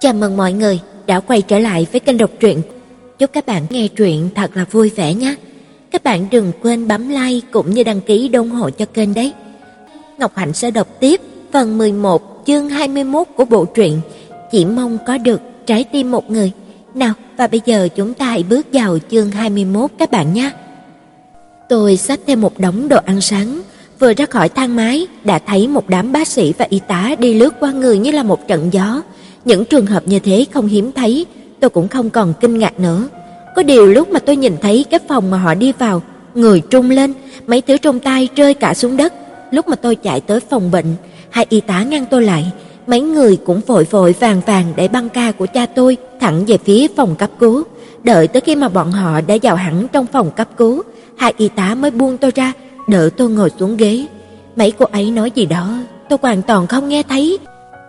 Chào mừng mọi người đã quay trở lại với kênh đọc truyện. Chúc các bạn nghe truyện thật là vui vẻ nhé. Các bạn đừng quên bấm like cũng như đăng ký ủng hộ cho kênh đấy. Ngọc Hạnh sẽ đọc tiếp phần 11 chương 21 của bộ truyện Chỉ mong có được trái tim một người. Nào, và bây giờ chúng ta hãy bước vào chương 21 các bạn nhé. Tôi xách thêm một đống đồ ăn sáng, vừa ra khỏi thang máy đã thấy một đám bác sĩ và y tá đi lướt qua người như là một trận gió. Những trường hợp như thế không hiếm thấy, tôi cũng không còn kinh ngạc nữa. Có điều lúc mà tôi nhìn thấy cái phòng mà họ đi vào, người trung lên, mấy thứ trong tay rơi cả xuống đất. Lúc mà tôi chạy tới phòng bệnh, hai y tá ngăn tôi lại, mấy người cũng vội vội vàng vàng để băng ca của cha tôi thẳng về phía phòng cấp cứu. Đợi tới khi mà bọn họ đã vào hẳn trong phòng cấp cứu, hai y tá mới buông tôi ra, đỡ tôi ngồi xuống ghế. Mấy cô ấy nói gì đó, tôi hoàn toàn không nghe thấy,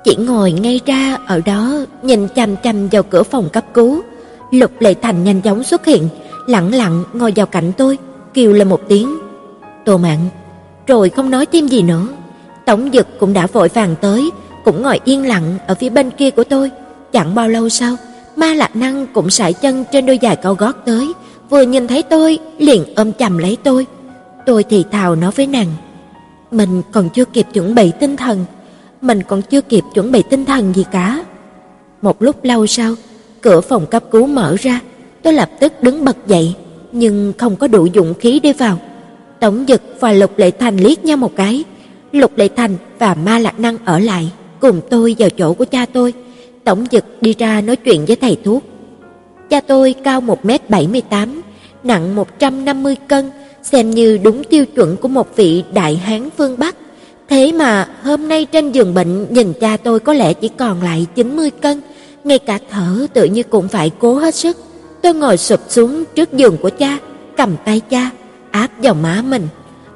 chỉ ngồi ngay ra ở đó nhìn chằm chằm vào cửa phòng cấp cứu. Lục Lệ Thành nhanh chóng xuất hiện, lặng lặng ngồi vào cạnh tôi, kêu lên một tiếng. "Tô mạng Rồi không nói thêm gì nữa. Tổng Dực cũng đã vội vàng tới, cũng ngồi yên lặng ở phía bên kia của tôi. Chẳng bao lâu sau, Ma Lạc Năng cũng sải chân trên đôi giày cao gót tới, vừa nhìn thấy tôi liền ôm chầm lấy tôi. Tôi thì thào nói với nàng, mình còn chưa kịp chuẩn bị tinh thần, mình còn chưa kịp chuẩn bị tinh thần gì cả. Một lúc lâu sau, cửa phòng cấp cứu mở ra, tôi lập tức đứng bật dậy, nhưng không có đủ dũng khí đi vào. Tổng Dực và Lục Lệ Thành liếc nhau một cái, Lục Lệ Thành và Ma Lạc Năng ở lại, cùng tôi vào chỗ của cha tôi. Tổng Dực đi ra nói chuyện với thầy thuốc. Cha tôi cao 1m78, nặng 150 cân, xem như đúng tiêu chuẩn của một vị đại hán phương Bắc. Thế mà hôm nay trên giường bệnh nhìn cha tôi có lẽ chỉ còn lại 90 cân, ngay cả thở tự như cũng phải cố hết sức. Tôi ngồi sụp xuống trước giường của cha, cầm tay cha, áp vào má mình.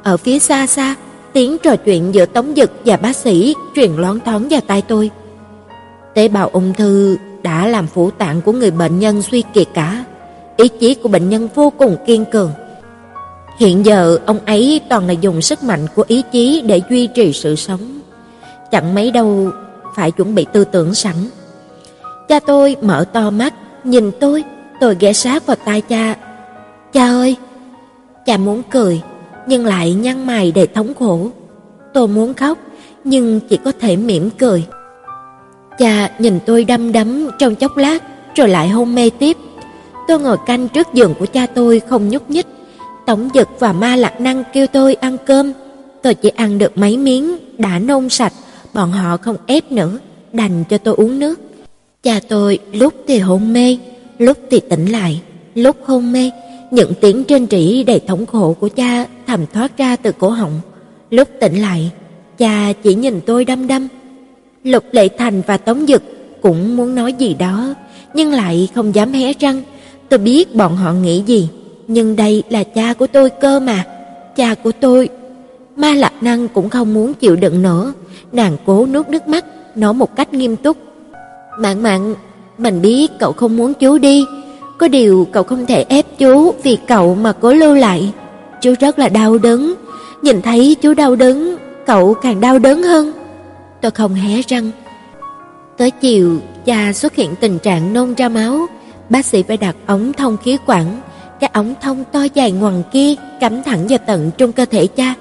Ở phía xa xa, tiếng trò chuyện giữa Tống Dực và bác sĩ truyền loáng thoáng vào tai tôi. Tế bào ung thư đã làm phủ tạng của người bệnh nhân suy kiệt cả. Ý chí của bệnh nhân vô cùng kiên cường. Hiện giờ ông ấy toàn là dùng sức mạnh của ý chí để duy trì sự sống. Chẳng mấy đâu phải chuẩn bị tư tưởng sẵn. Cha tôi mở to mắt, nhìn tôi, tôi ghé sát vào tai cha. Cha ơi! Cha muốn cười, nhưng lại nhăn mày để thống khổ. Tôi muốn khóc, nhưng chỉ có thể mỉm cười. Cha nhìn tôi đăm đắm trong chốc lát, rồi lại hôn mê tiếp. Tôi ngồi canh trước giường của cha tôi không nhúc nhích. Tổng Dực và Ma Lạc Năng kêu tôi ăn cơm, tôi chỉ ăn được mấy miếng, đã nôn sạch, bọn họ không ép nữa, đành cho tôi uống nước. Cha tôi lúc thì hôn mê, lúc thì tỉnh lại, lúc hôn mê, những tiếng trên trĩ đầy thống khổ của cha thầm thoát ra từ cổ họng. Lúc tỉnh lại, cha chỉ nhìn tôi đăm đăm. Lục Lệ Thành và Tống Dực cũng muốn nói gì đó, nhưng lại không dám hé răng. Tôi biết bọn họ nghĩ gì, nhưng đây là cha của tôi cơ mà. Cha của tôi. Ma Lạc Năng cũng không muốn chịu đựng nữa, nàng cố nuốt nước mắt, nói một cách nghiêm túc. "Mạn Mạn, mình biết cậu không muốn chú đi, có điều cậu không thể ép chú vì cậu mà cố lưu lại. Chú rất là đau đớn, nhìn thấy chú đau đớn, cậu càng đau đớn hơn." Tôi không hé răng. Tới chiều, cha xuất hiện tình trạng nôn ra máu, bác sĩ phải đặt ống thông khí quản, cái ống thông to dài ngoằng kia cắm thẳng vào tận trong cơ thể cha.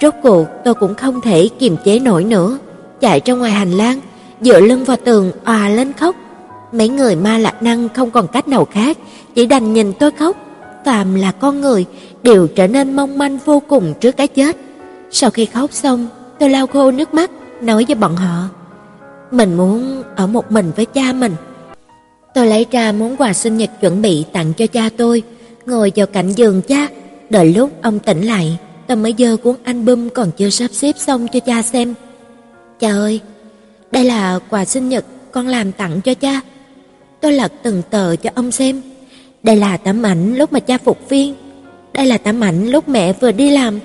Rốt cuộc tôi cũng không thể kiềm chế nổi nữa, chạy ra ngoài hành lang, dựa lưng vào tường òa lên khóc. Mấy người ma lạc năng không còn cách nào khác, chỉ đành nhìn tôi khóc. Phàm là con người đều trở nên mong manh vô cùng trước cái chết. Sau khi khóc xong, tôi lau khô nước mắt, nói với bọn họ: "Mình muốn ở một mình với cha mình." Tôi lấy ra món quà sinh nhật chuẩn bị tặng cho cha tôi, ngồi vào cạnh giường cha, đợi lúc ông tỉnh lại, Tâm mới dơ cuốn album còn chưa sắp xếp xong cho cha xem. "Cha ơi, đây là quà sinh nhật con làm tặng cho cha." Tôi lật từng tờ cho ông xem. Đây là tấm ảnh lúc mà cha phục viên. Đây là tấm ảnh lúc mẹ vừa đi làm.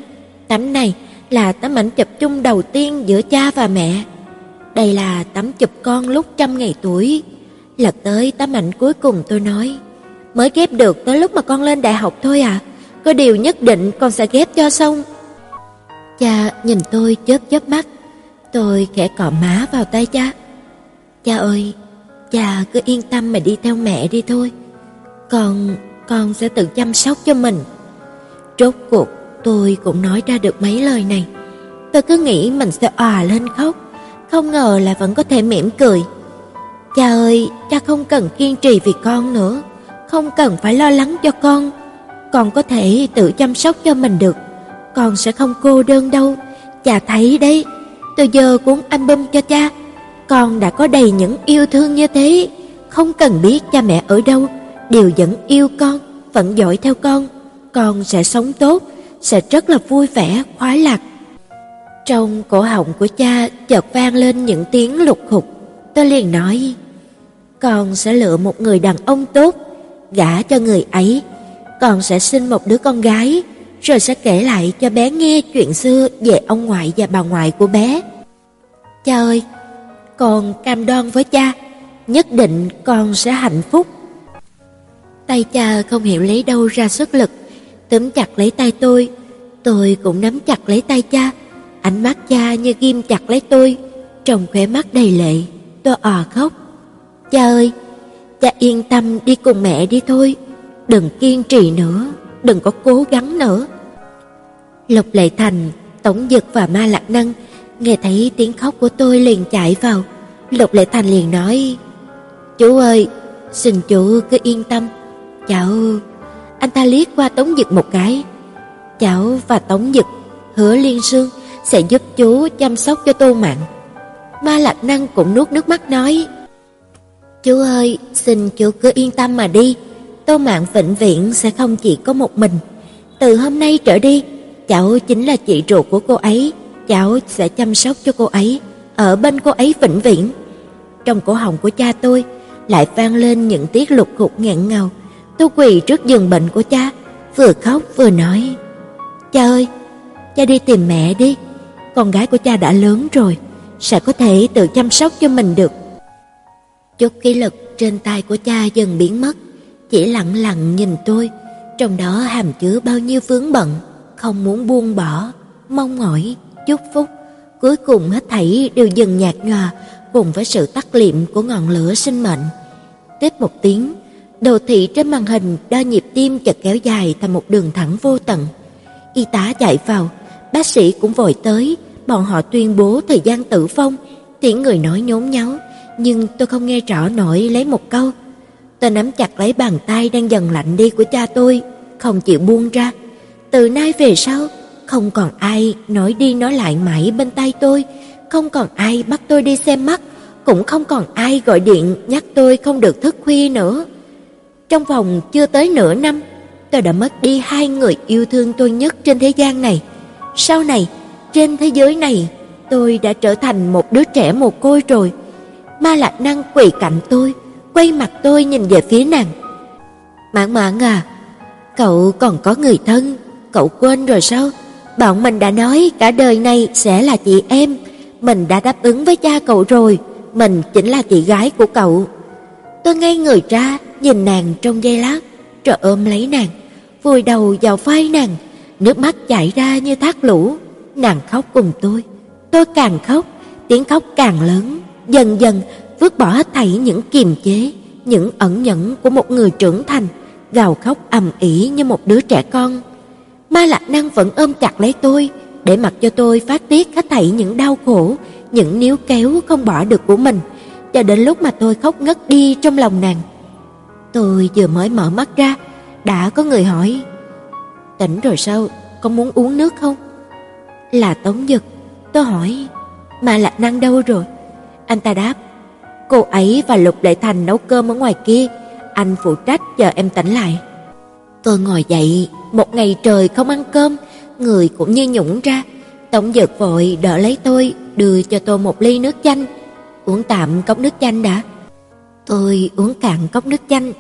Tấm này là tấm ảnh chụp chung đầu tiên giữa cha và mẹ. Đây là tấm chụp con lúc trăm ngày tuổi. Lật tới tấm ảnh cuối cùng tôi nói, mới ghép được tới lúc mà con lên đại học thôi à, có điều nhất định con sẽ ghép cho xong. Cha nhìn tôi chớp chớp mắt, tôi khẽ cọ má vào tay cha. Cha ơi, Cha cứ yên tâm mà đi theo mẹ đi thôi. Con, con sẽ tự chăm sóc cho mình. Rốt cuộc tôi cũng nói ra được mấy lời này. Tôi cứ nghĩ mình sẽ òa lên khóc, không ngờ là vẫn có thể mỉm cười. Cha ơi, cha không cần kiên trì vì con nữa, không cần phải lo lắng cho con. Con có thể tự chăm sóc cho mình được, con sẽ không cô đơn đâu. Cha thấy đấy, tôi giờ cuốn album cho cha, con đã có đầy những yêu thương như thế, không cần biết cha mẹ ở đâu, đều vẫn yêu con, vẫn dõi theo con. Con sẽ sống tốt, sẽ rất là vui vẻ, khoái lạc. Trong cổ họng của cha chợt vang lên những tiếng lục khục. Tôi liền nói, con sẽ lựa một người đàn ông tốt, gả cho người ấy. Con sẽ sinh một đứa con gái, rồi sẽ kể lại cho bé nghe chuyện xưa về ông ngoại và bà ngoại của bé. Cha ơi, con cam đoan với cha, nhất định con sẽ hạnh phúc. Tay cha không hiểu lấy đâu ra sức lực, túm chặt lấy tay tôi, tôi cũng nắm chặt lấy tay cha, ánh mắt cha như ghim chặt lấy tôi, trong khóe mắt đầy lệ, tôi òa khóc. Cha ơi, cha yên tâm đi cùng mẹ đi thôi, đừng kiên trì nữa, đừng có cố gắng nữa. Lục Lệ Thành, Tổng Dực và Ma Lạc Năng nghe thấy tiếng khóc của tôi liền chạy vào. Lục Lệ Thành liền nói: "Chú ơi, xin chú cứ yên tâm, cháu." Anh ta liếc qua Tống Dực một cái. "Cháu và Tống Dực hứa Liên Sương sẽ giúp chú chăm sóc cho Tô mạng. Ma Lạc Năng cũng nuốt nước mắt nói: "Chú ơi, xin chú cứ yên tâm mà đi, Tô Mạn vĩnh viễn sẽ không chỉ có một mình. Từ hôm nay trở đi, cháu chính là chị ruột của cô ấy." cháu sẽ chăm sóc cho cô ấy, ở bên cô ấy vĩnh viễn. Trong cổ họng của cha tôi lại vang lên những tiếng lục cục nghẹn ngào. Tôi quỳ trước giường bệnh của cha, vừa khóc vừa nói: "Cha ơi, cha đi tìm mẹ đi. Con gái của cha đã lớn rồi, sẽ có thể tự chăm sóc cho mình được." Chút khí lực trên tay của cha dần biến mất, chỉ lặng lặng nhìn tôi, trong đó hàm chứa bao nhiêu vướng bận, không muốn buông bỏ, mong mỏi chúc phúc, cuối cùng hết thảy đều dần nhạt nhòa cùng với sự tắt liệm của ngọn lửa sinh mệnh. Tiếp một tiếng, đồ thị trên màn hình đo nhịp tim chợt kéo dài thành một đường thẳng vô tận. Y tá chạy vào, bác sĩ cũng vội tới, bọn họ tuyên bố thời gian tử vong, tiếng người nói nhốn nháo, nhưng tôi không nghe rõ nổi lấy một câu. Tôi nắm chặt lấy bàn tay đang dần lạnh đi của cha tôi, không chịu buông ra. Từ nay về sau, không còn ai nói đi nói lại mãi bên tay tôi, không còn ai bắt tôi đi xem mắt, cũng không còn ai gọi điện nhắc tôi không được thức khuya nữa. Trong vòng chưa tới nửa năm, tôi đã mất đi hai người yêu thương tôi nhất trên thế gian này. Sau này, trên thế giới này, tôi đã trở thành một đứa trẻ mồ côi rồi. Ma Lạc Năng quỳ cạnh tôi, quay mặt tôi nhìn về phía nàng. Mãn Mãn à, cậu còn có người thân, cậu quên rồi sao? Bọn mình đã nói cả đời này sẽ là chị em, mình đã đáp ứng với cha cậu rồi, mình chính là chị gái của cậu. Tôi ngay người ra, nhìn nàng trong giây lát, Trợ ôm lấy nàng, vùi đầu vào vai nàng, nước mắt chảy ra như thác lũ. Nàng khóc cùng tôi, tôi càng khóc, tiếng khóc càng lớn, dần dần vứt bỏ hết thảy những kiềm chế, những ẩn nhẫn của một người trưởng thành, gào khóc ầm ĩ như một đứa trẻ con. Ma Lạc Năng vẫn ôm chặt lấy tôi, để mặc cho tôi phát tiết hết thảy những đau khổ, những níu kéo không bỏ được của mình, cho đến lúc mà tôi khóc ngất đi trong lòng nàng. Tôi vừa mới mở mắt ra, đã có người hỏi: "Tỉnh rồi sao, có muốn uống nước không?" Là Tống Dực. Tôi hỏi: "Ma Lạc Năng đâu rồi?" Anh ta đáp: "Cô ấy và Lục Lệ Thành nấu cơm ở ngoài kia, anh phụ trách chờ em tỉnh lại." Tôi ngồi dậy, một ngày trời không ăn cơm, người cũng như nhũng ra. Tổng Dực vội đỡ lấy tôi, đưa cho tôi một ly nước chanh. Uống tạm cốc nước chanh đã. Tôi uống cạn cốc nước chanh.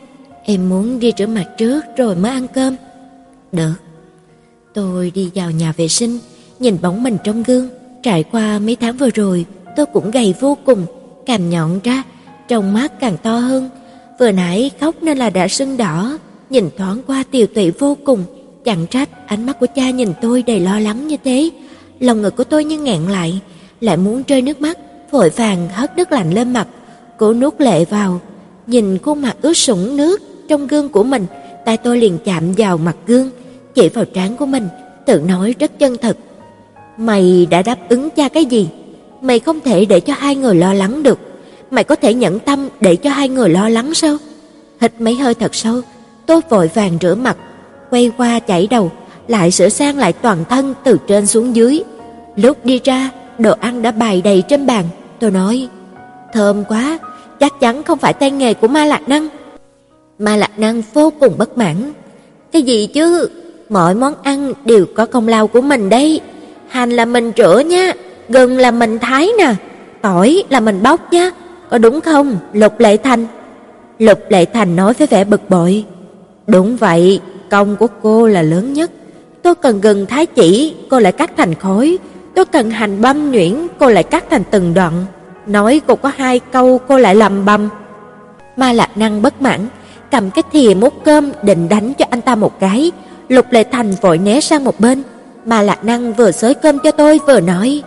Em muốn đi rửa mặt trước rồi mới ăn cơm. Được. Tôi đi vào nhà vệ sinh, nhìn bóng mình trong gương. Trải qua mấy tháng vừa rồi, tôi cũng gầy vô cùng, cằm nhọn ra, trong mắt càng to hơn. Vừa nãy khóc nên là đã sưng đỏ, nhìn thoáng qua tiều tụy vô cùng, chẳng trách ánh mắt của cha nhìn tôi đầy lo lắng như thế. Lòng ngực của tôi như nghẹn lại, lại muốn rơi nước mắt, vội vàng hất nước lạnh lên mặt, Cố nuốt lệ vào, nhìn khuôn mặt ướt sũng nước trong gương của mình, tay tôi liền chạm vào mặt gương, chỉ vào trán của mình, tự nói rất chân thật. Mày đã đáp ứng cha cái gì? Mày không thể để cho hai người lo lắng được. Mày có thể nhẫn tâm để cho hai người lo lắng sao? Hít mấy hơi thật sâu, tôi vội vàng rửa mặt, quay qua chảy đầu, lại sửa sang lại toàn thân từ trên xuống dưới. Lúc đi ra, đồ ăn đã bày đầy trên bàn, tôi nói: "Thơm quá, chắc chắn không phải tay nghề của Ma Lạc Năng." Ma Lạc Năng vô cùng bất mãn. "Cái gì chứ? Mọi món ăn đều có công lao của mình đấy. Hành là mình rửa nha, gừng là mình thái nè, tỏi là mình bóc nhé, có đúng không, Lục Lệ Thành?" Lục Lệ Thành nói với vẻ bực bội. "Đúng vậy, công của cô là lớn nhất. Tôi cần gừng thái chỉ, cô lại cắt thành khối, tôi cần hành băm nhuyễn, cô lại cắt thành từng đoạn. Nói cô có hai câu, cô lại lầm bầm." Ma Lạc Năng bất mãn, cầm cái thìa múc cơm định đánh cho anh ta một cái. Lục Lệ Thành vội né sang một bên. Ma Lạc Năng vừa xới cơm cho tôi vừa nói,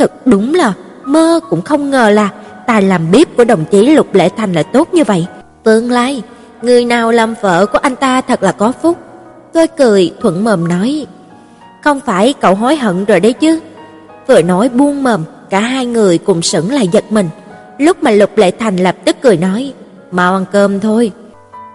thật đúng là mơ cũng không ngờ là tài làm bếp của đồng chí Lục Lệ Thành lại tốt như vậy. Tương lai, người nào làm vợ của anh ta thật là có phúc. Tôi cười thuận mồm nói, không phải cậu hối hận rồi đấy chứ. Vừa nói buông mồm, cả hai người cùng sững lại giật mình. Lúc mà Lục Lệ Thành lập tức cười nói, mau ăn cơm thôi.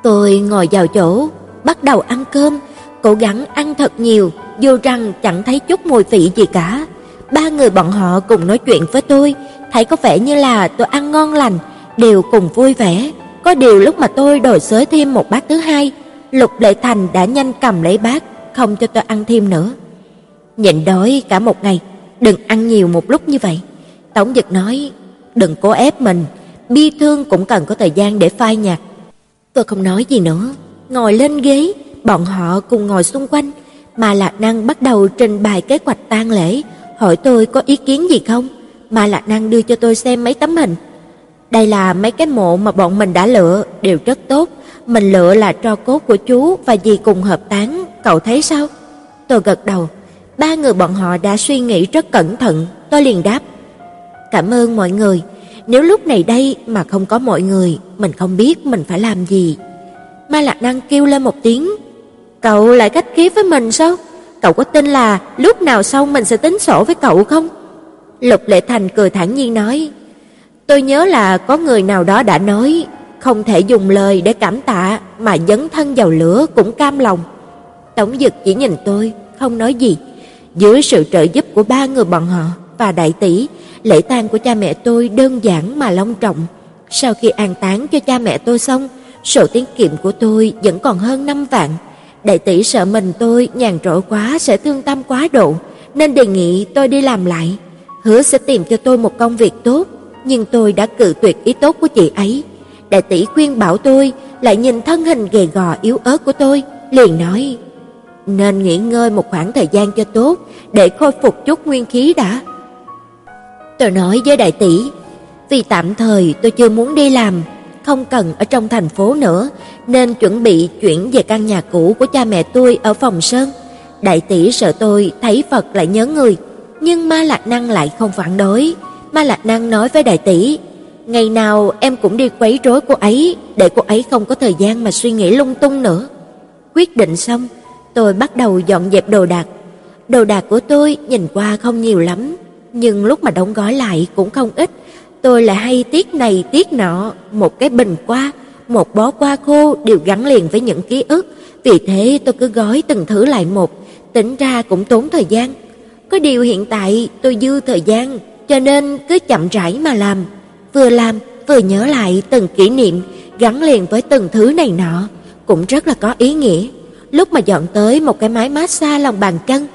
Tôi ngồi vào chỗ, bắt đầu ăn cơm, cố gắng ăn thật nhiều, dù rằng chẳng thấy chút mùi vị gì cả. Ba người bọn họ cùng nói chuyện với tôi, thấy có vẻ như là tôi ăn ngon lành, đều cùng vui vẻ. Có điều lúc mà tôi đòi xới thêm một bát thứ hai, Lục Lệ Thành đã nhanh cầm lấy bát, không cho tôi ăn thêm nữa. Nhịn đói cả một ngày, đừng ăn nhiều một lúc như vậy. Tổng Dực nói, đừng cố ép mình, bi thương cũng cần có thời gian để phai nhạt. Tôi không nói gì nữa, ngồi lên ghế, bọn họ cùng ngồi xung quanh, mà Lạc Năng bắt đầu trình bày kế hoạch tang lễ, hỏi tôi có ý kiến gì không. Mà Lạc Năng đưa cho tôi xem mấy tấm hình. Đây là mấy cái mộ mà bọn mình đã lựa, đều rất tốt, mình lựa là tro cốt của chú và dì cùng hợp tán. cậu thấy sao? Tôi gật đầu. Ba người bọn họ đã suy nghĩ rất cẩn thận, tôi liền đáp: "Cảm ơn mọi người, nếu lúc này đây mà không có mọi người, mình không biết mình phải làm gì." Ma Lạc Năng kêu lên một tiếng, "Cậu lại cách khí với mình sao? Cậu có tin là lúc nào xong mình sẽ tính sổ với cậu không?" Lục Lệ Thành cười thản nhiên nói, "Tôi nhớ là có người nào đó đã nói, không thể dùng lời để cảm tạ mà dấn thân vào lửa cũng cam lòng." Tổng Dực chỉ nhìn tôi, không nói gì. Dưới sự trợ giúp của ba người bọn họ và đại tỷ, lễ tang của cha mẹ tôi đơn giản mà long trọng. Sau khi an táng cho cha mẹ tôi xong, sổ tiết kiệm của tôi vẫn còn hơn 5 vạn. Đại tỷ sợ mình tôi nhàn rỗi quá sẽ thương tâm quá độ, nên đề nghị tôi đi làm lại, hứa sẽ tìm cho tôi một công việc tốt, nhưng tôi đã cự tuyệt ý tốt của chị ấy. Đại tỷ khuyên bảo tôi, lại nhìn thân hình gầy gò yếu ớt của tôi, liền nói: "Nên nghỉ ngơi một khoảng thời gian cho tốt, để khôi phục chút nguyên khí đã." Tôi nói với đại tỷ, vì tạm thời tôi chưa muốn đi làm, không cần ở trong thành phố nữa, nên chuẩn bị chuyển về căn nhà cũ của cha mẹ tôi ở phòng sơn. Đại tỷ sợ tôi thấy Phật lại nhớ người, nhưng Ma Lạc Năng lại không phản đối. Ma Lạc Năng nói với đại tỷ, ngày nào em cũng đi quấy rối cô ấy, để cô ấy không có thời gian mà suy nghĩ lung tung nữa. Quyết định xong, tôi bắt đầu dọn dẹp đồ đạc. Đồ đạc của tôi nhìn qua không nhiều lắm, nhưng lúc mà đóng gói lại cũng không ít. Tôi lại hay tiếc này tiếc nọ, một cái bình qua, một bó hoa khô đều gắn liền với những ký ức, vì thế tôi cứ gói từng thứ lại một, tính ra cũng tốn thời gian. Có điều hiện tại tôi dư thời gian, cho nên cứ chậm rãi mà làm, vừa làm vừa nhớ lại từng kỷ niệm gắn liền với từng thứ này nọ, cũng rất là có ý nghĩa. Lúc mà dọn tới một cái máy massage lòng bàn chân,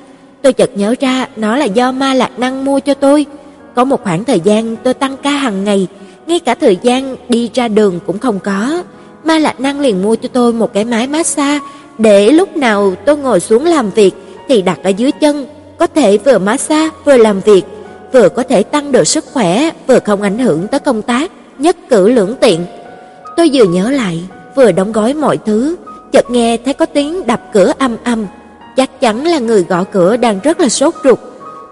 tôi chợt nhớ ra nó là do Ma Lạc Năng mua cho tôi. Có một khoảng thời gian tôi tăng ca hàng ngày, ngay cả thời gian đi ra đường cũng không có. Ma Lạc Năng liền mua cho tôi một cái máy massage để lúc nào tôi ngồi xuống làm việc thì đặt ở dưới chân, có thể vừa massage vừa làm việc, vừa có thể tăng độ sức khỏe, vừa không ảnh hưởng tới công tác, nhất cử lưỡng tiện. Tôi vừa nhớ lại, vừa đóng gói mọi thứ, chợt nghe thấy có tiếng đập cửa âm âm, chắc chắn là người gõ cửa đang rất là sốt ruột.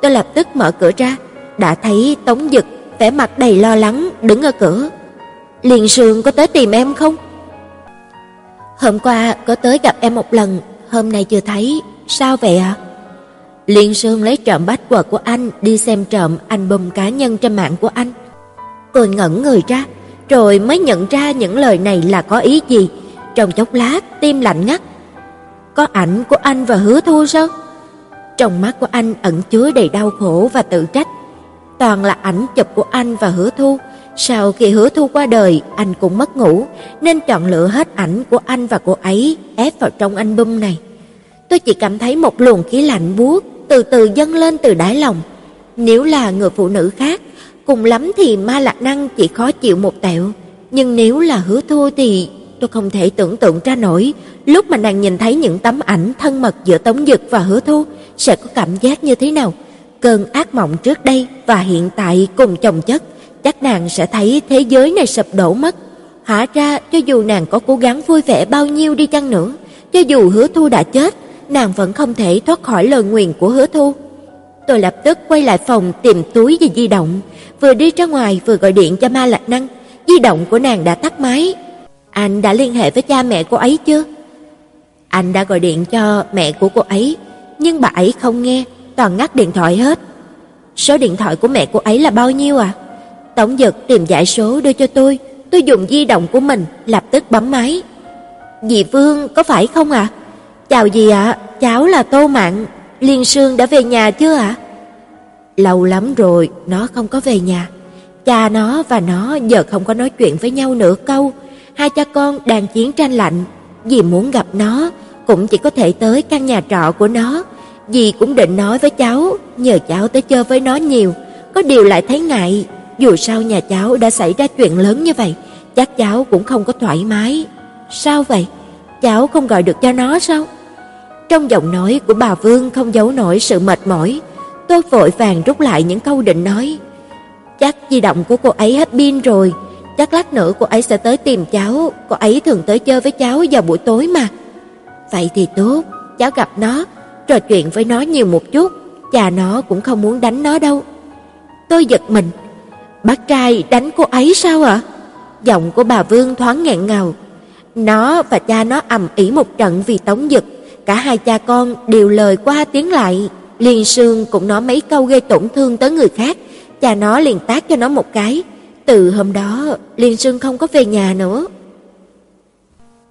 Tôi lập tức mở cửa ra, đã thấy Tống Dực vẻ mặt đầy lo lắng đứng ở cửa. Liên Sương có tới tìm em không? Hôm qua có tới gặp em một lần, hôm nay chưa thấy, sao vậy ạ? À? Liên Sương lấy trộm bách quật của anh đi xem trộm album cá nhân trên mạng của anh. Tôi ngẩn người ra, rồi mới nhận ra những lời này là có ý gì. Trong chốc lát, tim lạnh ngắt. Có ảnh của anh và Hứa Thu sao? Trong mắt của anh ẩn chứa đầy đau khổ và tự trách. Toàn là ảnh chụp của anh và Hứa Thu. Sau khi Hứa Thu qua đời, anh cũng mất ngủ, nên chọn lựa hết ảnh của anh và cô ấy ép vào trong album này. Tôi chỉ cảm thấy một luồng khí lạnh buốt từ từ dâng lên từ đáy lòng. Nếu là người phụ nữ khác, cùng lắm thì Ma Lạc Năng chỉ khó chịu một tẹo, nhưng nếu là Hứa Thu thì tôi không thể tưởng tượng ra nổi, lúc mà nàng nhìn thấy những tấm ảnh thân mật giữa Tống Dực và Hứa Thu sẽ có cảm giác như thế nào. Cơn ác mộng trước đây và hiện tại cùng chồng chất, chắc nàng sẽ thấy thế giới này sụp đổ mất. Hóa ra cho dù nàng có cố gắng vui vẻ bao nhiêu đi chăng nữa, cho dù Hứa Thu đã chết, nàng vẫn không thể thoát khỏi lời nguyền của Hứa Thu. Tôi lập tức quay lại phòng tìm túi và di động, vừa đi ra ngoài vừa gọi điện cho Ma Lạc Năng. Di động của nàng đã tắt máy. Anh đã liên hệ với cha mẹ cô ấy chưa? Anh đã gọi điện cho mẹ của cô ấy, nhưng bà ấy không nghe, toàn ngắt điện thoại hết. Số điện thoại của mẹ cô ấy là bao nhiêu à? Tổng Dật tìm giải số đưa cho tôi, tôi dùng di động của mình lập tức bấm máy. Dì Vương có phải không ạ? À? Chào dì ạ, cháu là Tô Mạn, Liên Sương đã về nhà chưa ạ? Lâu lắm rồi nó không có về nhà. Cha nó và nó giờ không có nói chuyện với nhau nữa câu. Hai cha con đang chiến tranh lạnh, dì muốn gặp nó cũng chỉ có thể tới căn nhà trọ của nó. Dì cũng định nói với cháu, nhờ cháu tới chơi với nó nhiều, có điều lại thấy ngại, dù sao nhà cháu đã xảy ra chuyện lớn như vậy, chắc cháu cũng không có thoải mái. Sao vậy? Cháu không gọi được cho nó sao? Trong giọng nói của bà Vương không giấu nổi sự mệt mỏi, tôi vội vàng rút lại những câu định nói. Chắc di động của cô ấy hết pin rồi, chắc lát nữa cô ấy sẽ tới tìm cháu, cô ấy thường tới chơi với cháu vào buổi tối mà. Vậy thì tốt, cháu gặp nó, trò chuyện với nó nhiều một chút, cha nó cũng không muốn đánh nó đâu. Tôi giật mình, bác trai đánh cô ấy sao ạ? Giọng của bà Vương thoáng nghẹn ngào. Nó và cha nó ầm ĩ một trận vì Tống Dực, cả hai cha con đều lời qua tiếng lại, Liên Sương cũng nói mấy câu gây tổn thương tới người khác, cha nó liền tát cho nó một cái. Từ hôm đó, Liên Sương không có về nhà nữa.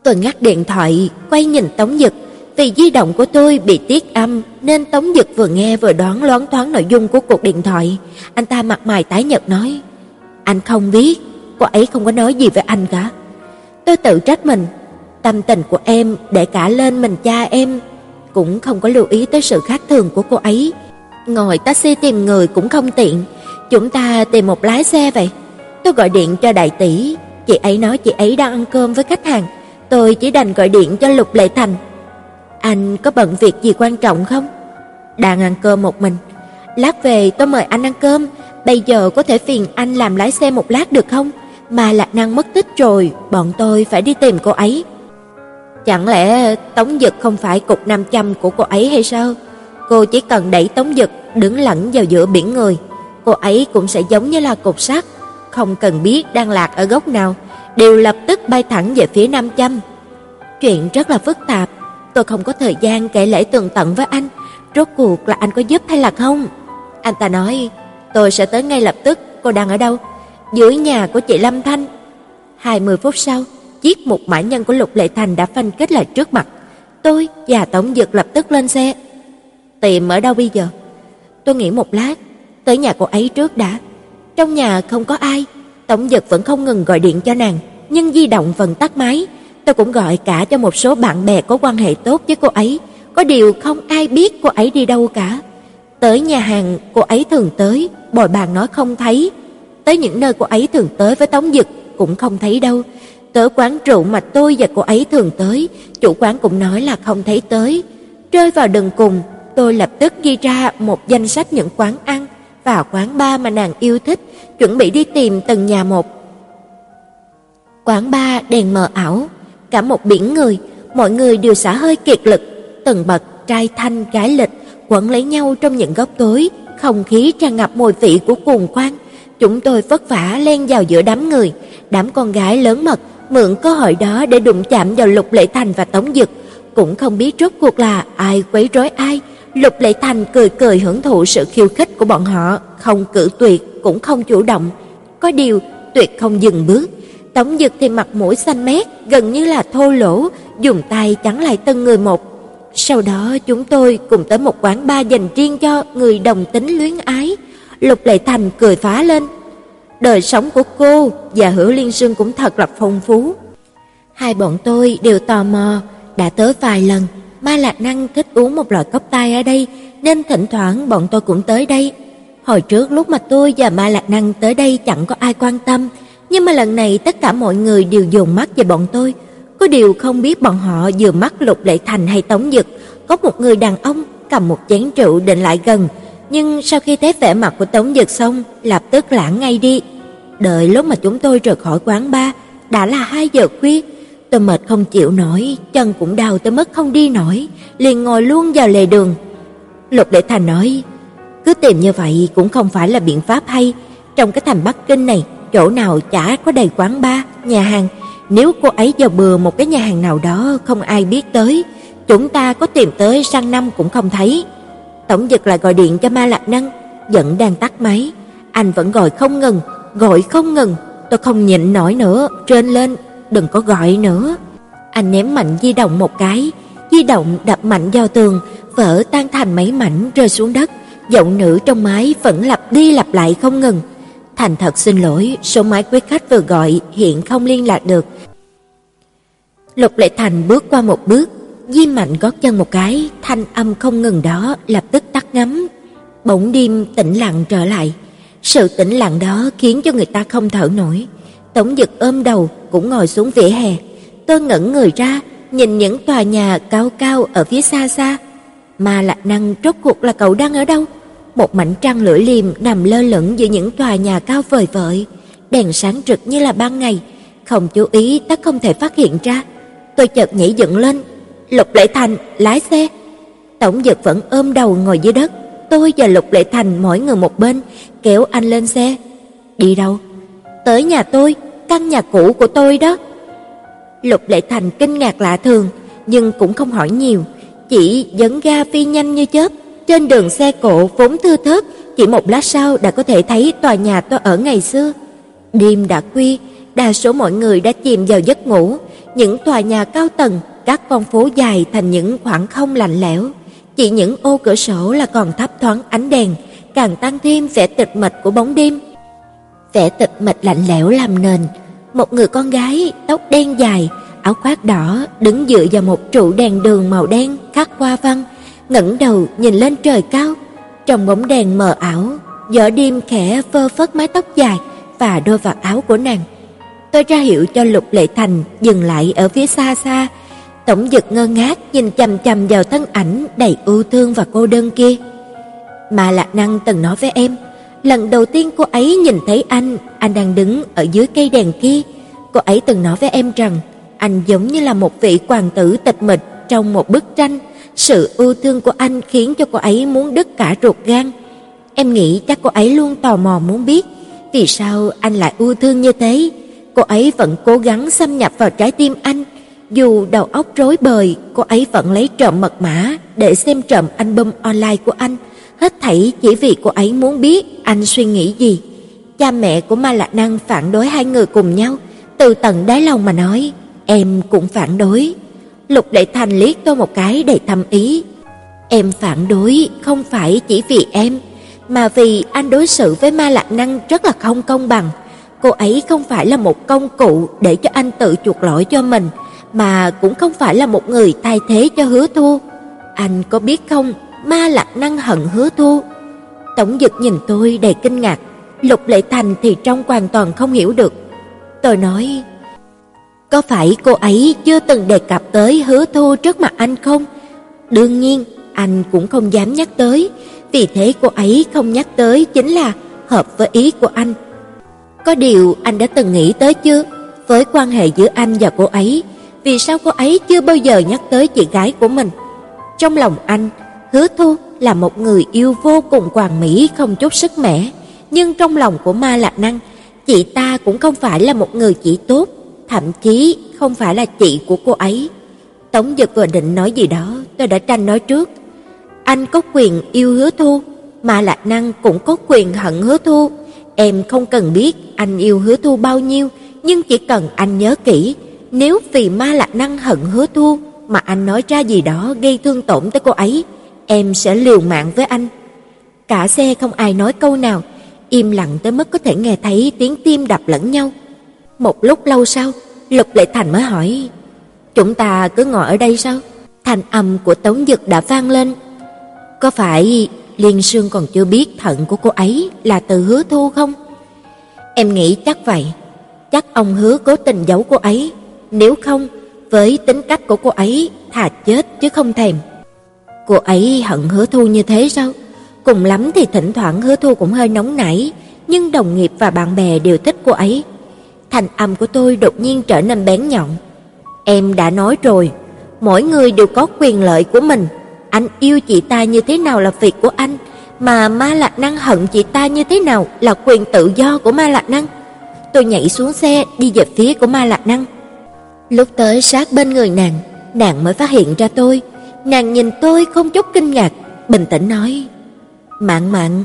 Tôi ngắt điện thoại, quay nhìn Tống Dực, vì di động của tôi bị tiết âm nên Tống Dực vừa nghe vừa đoán loáng thoáng nội dung của cuộc điện thoại. Anh ta mặt mày tái nhợt nói: "Anh không biết, cô ấy không có nói gì với anh cả." Tôi tự trách mình, tâm tình của em để cả lên mình cha em, cũng không có lưu ý tới sự khác thường của cô ấy. Ngồi taxi tìm người cũng không tiện, chúng ta tìm một lái xe vậy. Tôi gọi điện cho đại tỷ, chị ấy nói chị ấy đang ăn cơm với khách hàng, tôi chỉ đành gọi điện cho Lục Lệ Thành. Anh có bận việc gì quan trọng không? Đang ăn cơm một mình. Lát về tôi mời anh ăn cơm, bây giờ có thể phiền anh làm lái xe một lát được không? Mà Lạc Năng mất tích rồi, bọn tôi phải đi tìm cô ấy. Chẳng lẽ Tống Dực không phải cục nam châm của cô ấy hay sao? Cô chỉ cần đẩy Tống Dực đứng lẫn vào giữa biển người, cô ấy cũng sẽ giống như là cục sắt, không cần biết đang lạc ở góc nào, đều lập tức bay thẳng về phía nam châm. Chuyện rất là phức tạp, tôi không có thời gian kể lễ tường tận với anh, rốt cuộc là anh có giúp hay là không? Anh ta nói, tôi sẽ tới ngay lập tức, cô đang ở đâu? Dưới nhà của chị Lâm Thanh. 20 phút sau, chiếc một mã nhân của Lục Lệ Thành đã phanh kết lại trước mặt. Tôi và Tổng Dực lập tức lên xe. Tìm ở đâu bây giờ? Tôi nghĩ một lát, tới nhà cô ấy trước đã. Trong nhà không có ai, Tổng Dực vẫn không ngừng gọi điện cho nàng, nhưng di động vẫn tắt máy. Tôi cũng gọi cả cho một số bạn bè có quan hệ tốt với cô ấy, có điều không ai biết cô ấy đi đâu cả. Tới nhà hàng cô ấy thường tới, bồi bàn nói không thấy. Tới những nơi cô ấy thường tới với Tống Dực cũng không thấy đâu. Tới quán rượu mà tôi và cô ấy thường tới, chủ quán cũng nói là không thấy tới. Rơi vào đường cùng, tôi lập tức ghi ra một danh sách những quán ăn và quán bar mà nàng yêu thích, chuẩn bị đi tìm từng nhà một. Quán bar đèn mờ ảo, cả một biển người, mọi người đều xả hơi kiệt lực, từng bậc trai thanh gái lịch quẩn lấy nhau trong những góc tối, không khí tràn ngập mùi vị của cuồng quan. Chúng tôi vất vả len vào giữa đám người, đám con gái lớn mật mượn cơ hội đó để đụng chạm vào Lục Lệ Thành và Tống Dực, cũng không biết rốt cuộc là ai quấy rối ai. Lục Lệ Thành cười cười hưởng thụ sự khiêu khích của bọn họ, không cử tuyệt cũng không chủ động, có điều tuyệt không dừng bước. Tống Dực thì mặt mũi xanh mét, gần như là thô lỗ, dùng tay chắn lại từng người một. Sau đó chúng tôi cùng tới một quán bar dành riêng cho người đồng tính luyến ái. Lục Lệ Thành cười phá lên. Đời sống của cô và hữu Liên Sương cũng thật là phong phú. Hai bọn tôi đều tò mò, đã tới vài lần, Ma Lạc Năng thích uống một loại cốc tai ở đây, nên thỉnh thoảng bọn tôi cũng tới đây. Hồi trước lúc mà tôi và Ma Lạc Năng tới đây chẳng có ai quan tâm, nhưng mà lần này tất cả mọi người đều dồn mắt về bọn tôi. Có điều không biết bọn họ vừa mắt Lục Lệ Thành hay Tống Dực, có một người đàn ông cầm một chén rượu định lại gần, nhưng sau khi thấy vẻ mặt của Tống Dực xong, lập tức lãng ngay đi. Đợi lúc mà chúng tôi rời khỏi quán bar, đã là 2 giờ khuya, tôi mệt không chịu nổi, chân cũng đau tới mức không đi nổi, liền ngồi luôn vào lề đường. Lục Lệ Thành nói, cứ tìm như vậy cũng không phải là biện pháp hay, trong cái thành Bắc Kinh này, chỗ nào chả có đầy quán bar, nhà hàng, nếu cô ấy vào bừa một cái nhà hàng nào đó không ai biết tới, chúng ta có tìm tới sang năm cũng không thấy. Tổng Dực lại gọi điện cho Ma Lạc Năng, vẫn đang tắt máy, anh vẫn gọi không ngừng, gọi không ngừng, tôi không nhịn nổi nữa, trên lên, đừng có gọi nữa. Anh ném mạnh di động một cái, di động đập mạnh vào tường, vỡ tan thành mấy mảnh rơi xuống đất, giọng nữ trong máy vẫn lặp đi lặp lại không ngừng. Thành thật xin lỗi, số máy quý khách vừa gọi hiện không liên lạc được. Lục Lệ Thành bước qua một bước, di mạnh gót chân một cái, thanh âm không ngừng đó lập tức tắt ngấm. Bỗng đêm tĩnh lặng trở lại. Sự tĩnh lặng đó khiến cho người ta không thở nổi. Tống Dực ôm đầu cũng ngồi xuống vỉa hè. Tôi ngẩn người ra, nhìn những tòa nhà cao cao ở phía xa xa. Mà Lạc Năng rốt cuộc là cậu đang ở đâu? Một mảnh trăng lưỡi liềm nằm lơ lửng giữa những tòa nhà cao vời vợi, đèn sáng rực như là ban ngày, không chú ý ta không thể phát hiện ra. Tôi chợt nhảy dựng lên, Lục Lệ Thành lái xe. Tổng Dực vẫn ôm đầu ngồi dưới đất, tôi và Lục Lệ Thành mỗi người một bên, kéo anh lên xe. Đi đâu? Tới nhà tôi, căn nhà cũ của tôi đó. Lục Lệ Thành kinh ngạc lạ thường, nhưng cũng không hỏi nhiều, chỉ dẫn ga phi nhanh như chớp. Trên đường xe cộ vốn thưa thớt, chỉ một lát sau đã có thể thấy tòa nhà tôi ở ngày xưa. Đêm đã khuya, đa số mọi người đã chìm vào giấc ngủ, những tòa nhà cao tầng, các con phố dài thành những khoảng không lạnh lẽo, chỉ những ô cửa sổ là còn thấp thoáng ánh đèn, càng tăng thêm vẻ tịch mịch của bóng đêm. Vẻ tịch mịch lạnh lẽo làm nền, một người con gái tóc đen dài, áo khoác đỏ đứng dựa vào một trụ đèn đường màu đen khắc hoa văn, ngẩng đầu nhìn lên trời cao, trong bóng đèn mờ ảo, gió đêm khẽ phơ phất mái tóc dài và đôi vạt áo của nàng. Tôi ra hiệu cho Lục Lệ Thành dừng lại ở phía xa xa. Tổng Dực ngơ ngác nhìn chằm chằm vào thân ảnh đầy ưu thương và cô đơn kia. Mà Lạc Năng từng nói với em, lần đầu tiên cô ấy nhìn thấy anh, anh đang đứng ở dưới cây đèn kia, cô ấy từng nói với em rằng anh giống như là một vị hoàng tử tịch mịch trong một bức tranh, sự ưu thương của anh khiến cho cô ấy muốn đứt cả ruột gan. Em nghĩ chắc cô ấy luôn tò mò muốn biết vì sao anh lại ưu thương như thế. Cô ấy vẫn cố gắng xâm nhập vào trái tim anh, dù đầu óc rối bời, cô ấy vẫn lấy trộm mật mã để xem trộm album online của anh, hết thảy chỉ vì cô ấy muốn biết anh suy nghĩ gì. Cha mẹ của Ma Lạc Năng phản đối hai người cùng nhau, từ tận đáy lòng mà nói, em cũng phản đối. Lục Lệ Thành liếc tôi một cái đầy thâm ý. Em phản đối không phải chỉ vì em, mà vì anh đối xử với Ma Lạc Năng rất là không công bằng. Cô ấy không phải là một công cụ để cho anh tự chuộc lỗi cho mình, mà cũng không phải là một người thay thế cho Hứa Thu. Anh có biết không, Ma Lạc Năng hận Hứa Thu. Tổng Dực nhìn tôi đầy kinh ngạc, Lục Lệ Thành thì trong hoàn toàn không hiểu được. Tôi nói, có phải cô ấy chưa từng đề cập tới Hứa Thu trước mặt anh không? Đương nhiên, anh cũng không dám nhắc tới, vì thế cô ấy không nhắc tới chính là hợp với ý của anh. Có điều anh đã từng nghĩ tới chưa? Với quan hệ giữa anh và cô ấy, vì sao cô ấy chưa bao giờ nhắc tới chị gái của mình? Trong lòng anh, Hứa Thu là một người yêu vô cùng hoàn mỹ không chút sức mẻ, nhưng trong lòng của Ma Lạc Năng, chị ta cũng không phải là một người chị tốt, thậm chí không phải là chị của cô ấy. Tống Dực vừa định nói gì đó, tôi đã tranh nói trước. Anh có quyền yêu Hứa Thu, mà Lạc Năng cũng có quyền hận Hứa Thu. Em không cần biết anh yêu Hứa Thu bao nhiêu, nhưng chỉ cần anh nhớ kỹ, nếu vì Ma Lạc Năng hận Hứa Thu mà anh nói ra gì đó gây thương tổn tới cô ấy, em sẽ liều mạng với anh. Cả xe không ai nói câu nào, im lặng tới mức có thể nghe thấy tiếng tim đập lẫn nhau. Một lúc lâu sau, Lục Lệ Thành mới hỏi: "Chúng ta cứ ngồi ở đây sao?" Thanh âm của Tống Dực đã vang lên. "Có phải Liên Sương còn chưa biết thận của cô ấy là từ Hứa Thu không?" Em nghĩ chắc vậy. Chắc ông Hứa cố tình giấu cô ấy, nếu không, với tính cách của cô ấy, thà chết chứ không thèm. Cô ấy hận Hứa Thu như thế sao? Cùng lắm thì thỉnh thoảng Hứa Thu cũng hơi nóng nảy, nhưng đồng nghiệp và bạn bè đều thích cô ấy. Thành âm của tôi đột nhiên trở nên bén nhọn. Em đã nói rồi, mỗi người đều có quyền lợi của mình. Anh yêu chị ta như thế nào là việc của anh, mà Ma Lạc Năng hận chị ta như thế nào là quyền tự do của Ma Lạc Năng. Tôi nhảy xuống xe đi về phía của Ma Lạc Năng. Lúc tới sát bên người nàng, nàng mới phát hiện ra tôi. Nàng nhìn tôi không chút kinh ngạc, bình tĩnh nói: "Mạn Mạn,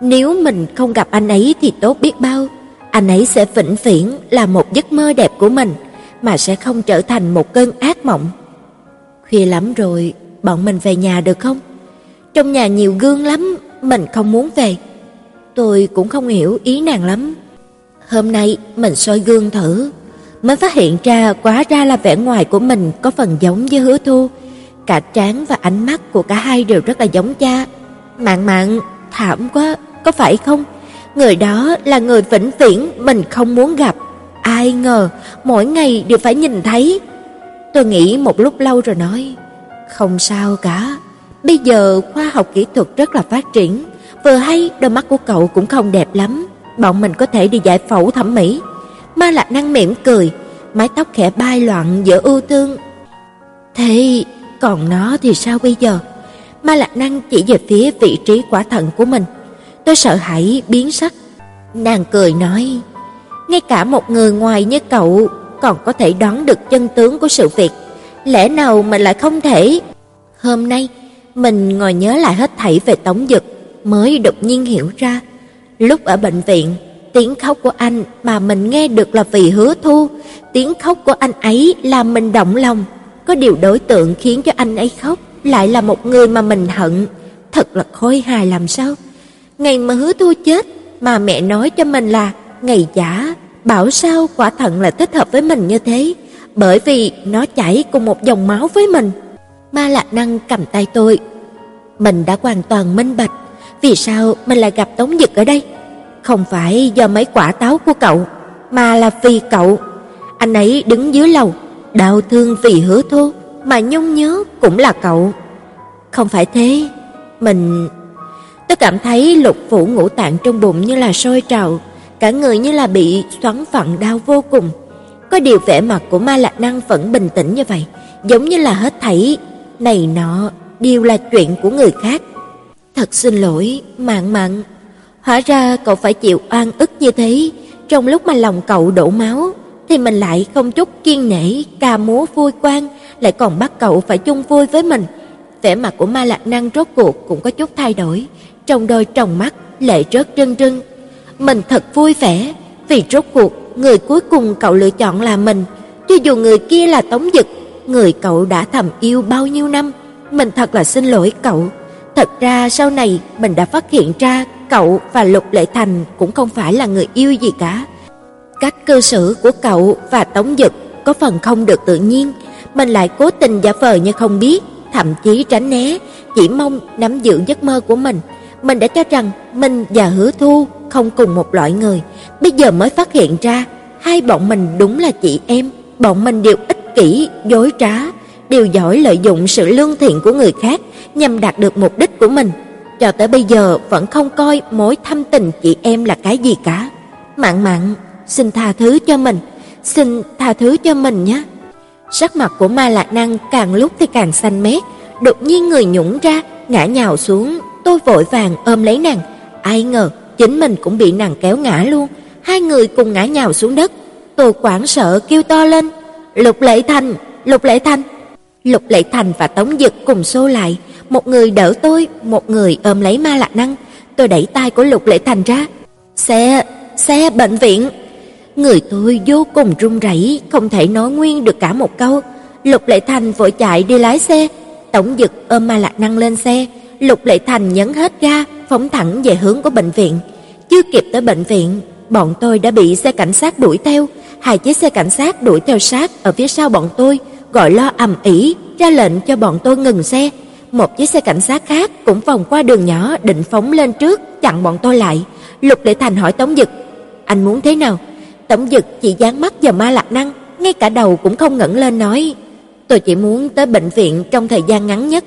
nếu mình không gặp anh ấy thì tốt biết bao, anh ấy sẽ vĩnh viễn là một giấc mơ đẹp của mình, mà sẽ không trở thành một cơn ác mộng." Khuya lắm rồi, bọn mình về nhà được không? Trong nhà nhiều gương lắm, mình không muốn về. Tôi cũng không hiểu ý nàng lắm. Hôm nay mình soi gương thử, mới phát hiện ra quá ra là vẻ ngoài của mình có phần giống với Hứa Thu, cả trán và ánh mắt của cả hai đều rất là giống cha. Mạn Mạn, thảm quá, có phải không? Người đó là người vĩnh viễn mình không muốn gặp. Ai ngờ, mỗi ngày đều phải nhìn thấy. Tôi nghĩ một lúc lâu rồi nói, không sao cả. Bây giờ khoa học kỹ thuật rất là phát triển, vừa hay đôi mắt của cậu cũng không đẹp lắm, bọn mình có thể đi giải phẫu thẩm mỹ. Ma Lạc Năng mỉm cười, mái tóc khẽ bay loạn giữa ưu thương. Thế còn nó thì sao bây giờ? Ma Lạc Năng chỉ về phía vị trí quả thận của mình. Tôi sợ hãi biến sắc. Nàng cười nói, ngay cả một người ngoài như cậu còn có thể đoán được chân tướng của sự việc, lẽ nào mình lại không thể? Hôm nay, mình ngồi nhớ lại hết thảy về Tống Dực, mới đột nhiên hiểu ra, lúc ở bệnh viện, tiếng khóc của anh mà mình nghe được là vì Hứa Thu, tiếng khóc của anh ấy làm mình động lòng, có điều đối tượng khiến cho anh ấy khóc lại là một người mà mình hận, thật là khôi hài làm sao? Ngày mà Hứa Thu chết mà mẹ nói cho mình là ngày giả, bảo sao quả thận là thích hợp với mình như thế, bởi vì nó chảy cùng một dòng máu với mình. Ma Lạc Năng cầm tay tôi. Mình đã hoàn toàn minh bạch, vì sao mình lại gặp Tống Dực ở đây? Không phải do mấy quả táo của cậu, mà là vì cậu. Anh ấy đứng dưới lầu, đau thương vì hứa thu, mà nhung nhớ cũng là cậu. Không phải thế, mình... Tôi cảm thấy lục phủ ngũ tạng trong bụng như là sôi trào, cả người như là bị xoắn phẳng đau vô cùng. Có điều vẻ mặt của Ma Lạc Năng vẫn bình tĩnh như vậy, giống như là hết thảy này nọ đều là chuyện của người khác. Thật xin lỗi, Mạn Mạn. Hóa ra cậu phải chịu oan ức như thế, trong lúc mà lòng cậu đổ máu thì mình lại không chút kiên nể, ca múa vui quan, lại còn bắt cậu phải chung vui với mình. Vẻ mặt của Ma Lạc Năng rốt cuộc cũng có chút thay đổi, trong đôi tròng mắt lệ rớt rưng rưng. Mình thật vui vẻ, vì rốt cuộc người cuối cùng cậu lựa chọn là mình, cho dù người kia là Tống Dực, người cậu đã thầm yêu bao nhiêu năm. Mình thật là xin lỗi cậu. Thật ra sau này mình đã phát hiện ra cậu và Lục Lệ Thành cũng không phải là người yêu gì cả. Cách cư xử của cậu và Tống Dực có phần không được tự nhiên, mình lại cố tình giả vờ như không biết, thậm chí tránh né, chỉ mong nắm giữ giấc mơ của mình. Mình đã cho rằng mình và Hứa Thu không cùng một loại người, bây giờ mới phát hiện ra hai bọn mình đúng là chị em, bọn mình đều ích kỷ, dối trá, đều giỏi lợi dụng sự lương thiện của người khác nhằm đạt được mục đích của mình. Cho tới bây giờ vẫn không coi mối thâm tình chị em là cái gì cả. Mạn Mạn, xin tha thứ cho mình, xin tha thứ cho mình nhé. Sắc mặt của Ma Lạc Năng càng lúc thì càng xanh mét, đột nhiên người nhũng ra, ngã nhào xuống, tôi vội vàng ôm lấy nàng, ai ngờ chính mình cũng bị nàng kéo ngã luôn. hai người cùng ngã nhào xuống đất. Tôi hoảng sợ kêu to lên, "Lục Lệ Thành, Lục Lệ Thành!" Lục Lệ Thành và Tống Dực cùng xô lại, một người đỡ tôi, một người ôm lấy Ma Lạc Năng. Tôi đẩy tay của Lục Lệ Thành ra. "Xe, xe bệnh viện." Người tôi vô cùng run rẩy, không thể nói nguyên được cả một câu. Lục Lệ Thành vội chạy đi lái xe, Tổng Dực ôm Ma Lạc Năng lên xe, Lục Lệ Thành nhấn hết ga, phóng thẳng về hướng của bệnh viện. Chưa kịp tới bệnh viện, bọn tôi đã bị xe cảnh sát đuổi theo, hai chiếc xe cảnh sát đuổi theo sát ở phía sau bọn tôi, gọi lo ầm ĩ, ra lệnh cho bọn tôi ngừng xe. Một chiếc xe cảnh sát khác cũng vòng qua đường nhỏ định phóng lên trước chặn bọn tôi lại. Lục Lệ Thành hỏi Tống Dực: "Anh muốn thế nào?" Tống Dực chỉ dán mắt vào Ma Lạc Năng, ngay cả đầu cũng không ngẩng lên nói: "Tôi chỉ muốn tới bệnh viện trong thời gian ngắn nhất."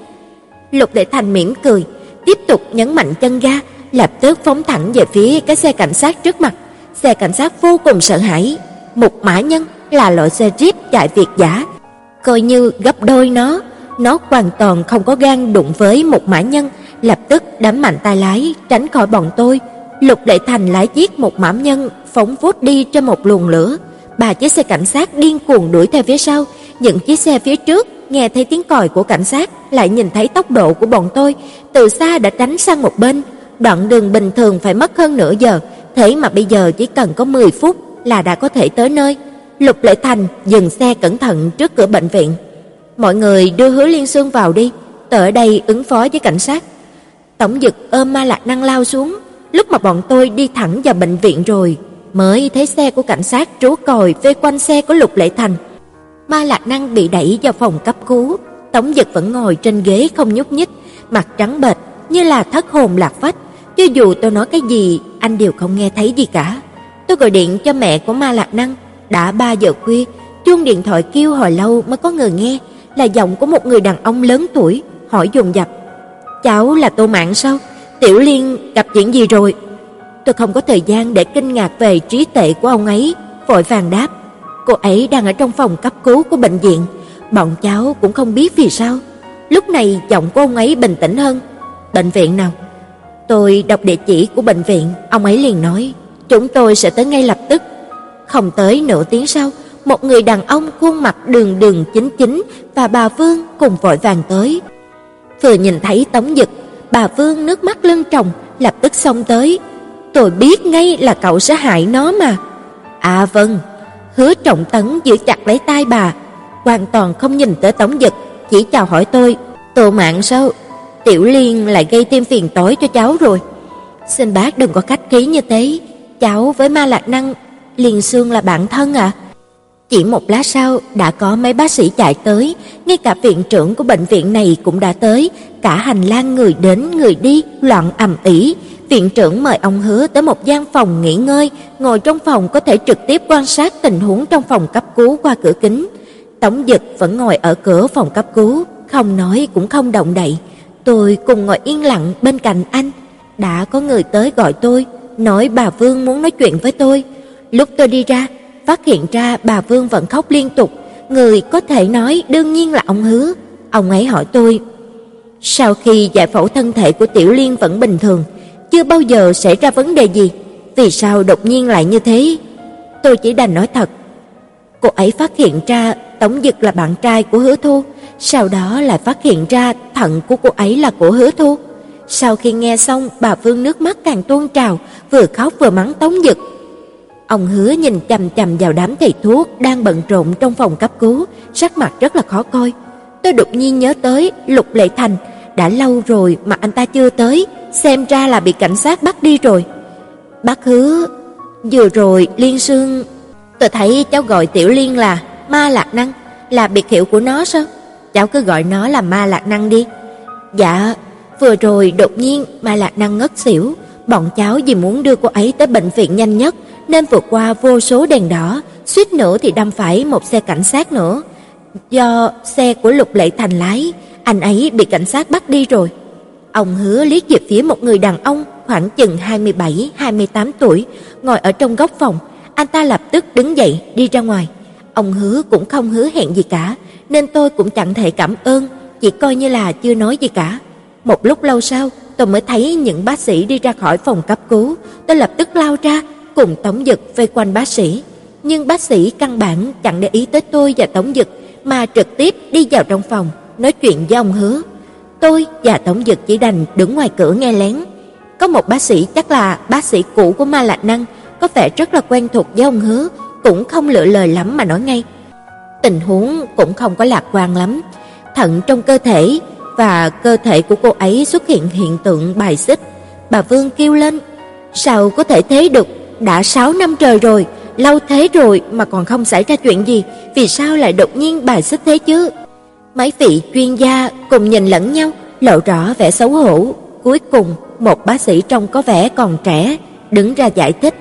Lục đệ Thành mỉm cười, tiếp tục nhấn mạnh chân ga, lập tức phóng thẳng về phía cái xe cảnh sát trước mặt. Xe cảnh sát vô cùng sợ hãi, một mã nhân là loại xe Jeep chạy Việt giả, coi như gấp đôi nó, nó hoàn toàn không có gan đụng với một mã nhân, lập tức đấm mạnh tay lái tránh khỏi bọn tôi. Lục đệ Thành lái chiếc một mã nhân phóng vút đi trên một luồng lửa, ba chiếc xe cảnh sát điên cuồng đuổi theo phía sau, những chiếc xe phía trước nghe thấy tiếng còi của cảnh sát, lại nhìn thấy tốc độ của bọn tôi, từ xa đã tránh sang một bên. Đoạn đường bình thường phải mất hơn nửa giờ, thế mà bây giờ chỉ cần có 10 phút là đã có thể tới nơi. Lục Lệ Thành dừng xe cẩn thận trước cửa bệnh viện. Mọi người đưa Hứa Liên Xương vào đi, tôi ở đây ứng phó với cảnh sát. Tổng Dực ôm Ma Lạc Năng lao xuống, lúc mà bọn tôi đi thẳng vào bệnh viện rồi, mới thấy xe của cảnh sát trú còi vây quanh xe của Lục Lệ Thành. Ma Lạc Năng bị đẩy vào phòng cấp cứu, Tống Dật vẫn ngồi trên ghế không nhúc nhích, mặt trắng bệch như là thất hồn lạc phách, cho dù tôi nói cái gì, anh đều không nghe thấy gì cả. Tôi gọi điện cho mẹ của Ma Lạc Năng, đã 3 giờ khuya, chuông điện thoại kêu hồi lâu mới có người nghe, là giọng của một người đàn ông lớn tuổi, hỏi dồn dập: "Cháu là Tô Mạn sao? Tiểu Liên gặp chuyện gì rồi?" Tôi không có thời gian để kinh ngạc về trí tuệ của ông ấy, vội vàng đáp: Cô ấy đang ở trong phòng cấp cứu của bệnh viện, bọn cháu cũng không biết vì sao. Lúc này giọng của ông ấy bình tĩnh hơn. Bệnh viện nào? Tôi đọc địa chỉ của bệnh viện, ông ấy liền nói, chúng tôi sẽ tới ngay lập tức. Không tới nửa tiếng sau, một người đàn ông khuôn mặt đường đường chính chính và bà Vương cùng vội vàng tới. Vừa nhìn thấy Tống Dực, bà Vương nước mắt lưng tròng, lập tức xông tới. Tôi biết ngay là cậu sẽ hại nó mà. À vâng, Hứa Trọng Tấn giữ chặt lấy tay bà, hoàn toàn không nhìn tới Tống Dực, chỉ chào hỏi tôi, "Tô mạng sao? Tiểu Liên lại gây thêm phiền toái cho cháu rồi." "Xin bác đừng có khách khí như thế, cháu với Ma Lạc Năng, liền Xương là bạn thân à?" Chỉ một lát sau đã có mấy bác sĩ chạy tới, ngay cả viện trưởng của bệnh viện này cũng đã tới, cả hành lang người đến người đi loạn ầm ĩ. Viện trưởng mời ông Hứa tới một gian phòng nghỉ ngơi, ngồi trong phòng có thể trực tiếp quan sát tình huống trong phòng cấp cứu qua cửa kính. Tống Dực vẫn ngồi ở cửa phòng cấp cứu, không nói cũng không động đậy. Tôi cùng ngồi yên lặng bên cạnh anh. Đã có người tới gọi tôi, nói bà Vương muốn nói chuyện với tôi. Lúc tôi đi ra, phát hiện ra bà Vương vẫn khóc liên tục, người có thể nói đương nhiên là ông Hứa. Ông ấy hỏi tôi: "Sau khi giải phẫu thân thể của Tiểu Liên vẫn bình thường, chưa bao giờ xảy ra vấn đề gì, vì sao đột nhiên lại như thế? Tôi chỉ đành nói thật. Cô ấy phát hiện ra Tống Dực là bạn trai của Hứa Thu, sau đó lại phát hiện ra thận của cô ấy là của Hứa Thu. Sau khi nghe xong, bà Vương nước mắt càng tuôn trào, vừa khóc vừa mắng Tống Dực. Ông Hứa nhìn chằm chằm vào đám thầy thuốc đang bận rộn trong phòng cấp cứu, sắc mặt rất là khó coi. Tôi đột nhiên nhớ tới Lục Lệ Thành, đã lâu rồi mà anh ta chưa tới, xem ra là bị cảnh sát bắt đi rồi. Bác hứa, vừa rồi Liên Sương, tôi thấy cháu gọi Tiểu Liên là Ma Lạc Năng, là biệt hiệu của nó sao? Cháu cứ gọi nó là Ma Lạc Năng đi. Dạ, vừa rồi đột nhiên Ma Lạc Năng ngất xỉu, bọn cháu vì muốn đưa cô ấy tới bệnh viện nhanh nhất nên vượt qua vô số đèn đỏ, suýt nữa thì đâm phải một xe cảnh sát nữa. Do xe của Lục Lệ Thành lái, anh ấy bị cảnh sát bắt đi rồi. Ông hứa liếc về phía một người đàn ông khoảng chừng 27-28 tuổi, ngồi ở trong góc phòng, anh ta lập tức đứng dậy đi ra ngoài. Ông hứa cũng không hứa hẹn gì cả, nên tôi cũng chẳng thể cảm ơn, chỉ coi như là chưa nói gì cả. Một lúc lâu sau, tôi mới thấy những bác sĩ đi ra khỏi phòng cấp cứu, tôi lập tức lao ra, cùng Tống Dực vây quanh bác sĩ, nhưng bác sĩ căn bản chẳng để ý tới tôi và Tống Dực mà trực tiếp đi vào trong phòng nói chuyện với ông Hứa. Tôi và tổng Dực chỉ đành đứng ngoài cửa nghe lén. Có một bác sĩ chắc là bác sĩ cũ của Ma Lạc Năng, có vẻ rất là quen thuộc với ông Hứa, cũng không lựa lời lắm mà nói ngay. Tình huống cũng không có lạc quan lắm. Thận trong cơ thể và cơ thể của cô ấy xuất hiện hiện tượng bài xích. Bà Vương kêu lên, sao có thể thế được, đã 6 năm trời rồi, lâu thế rồi mà còn không xảy ra chuyện gì, vì sao lại đột nhiên bài xích thế chứ? Mấy vị chuyên gia cùng nhìn lẫn nhau, lộ rõ vẻ xấu hổ. Cuối cùng, một bác sĩ trông có vẻ còn trẻ đứng ra giải thích.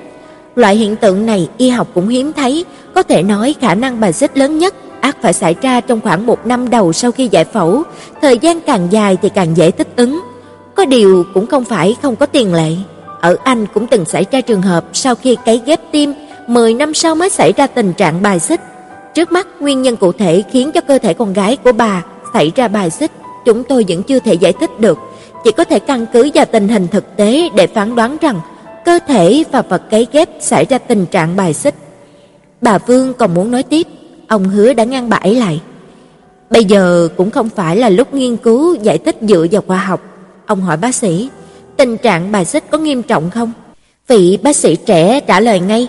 Loại hiện tượng này y học cũng hiếm thấy, có thể nói khả năng bài xích lớn nhất ác phải xảy ra trong khoảng một năm đầu sau khi giải phẫu, thời gian càng dài thì càng dễ thích ứng. Có điều cũng không phải không có tiền lệ. Ở Anh cũng từng xảy ra trường hợp sau khi cấy ghép tim, 10 năm sau mới xảy ra tình trạng bài xích. Trước mắt nguyên nhân cụ thể khiến cho cơ thể con gái của bà xảy ra bài xích, chúng tôi vẫn chưa thể giải thích được, chỉ có thể căn cứ vào tình hình thực tế để phán đoán rằng cơ thể và vật cấy ghép xảy ra tình trạng bài xích. Bà Vương còn muốn nói tiếp, ông hứa đã ngăn bà ấy lại. Bây giờ cũng không phải là lúc nghiên cứu giải thích dựa vào khoa học. Ông hỏi bác sĩ, tình trạng bài xích có nghiêm trọng không? Vị bác sĩ trẻ trả lời ngay,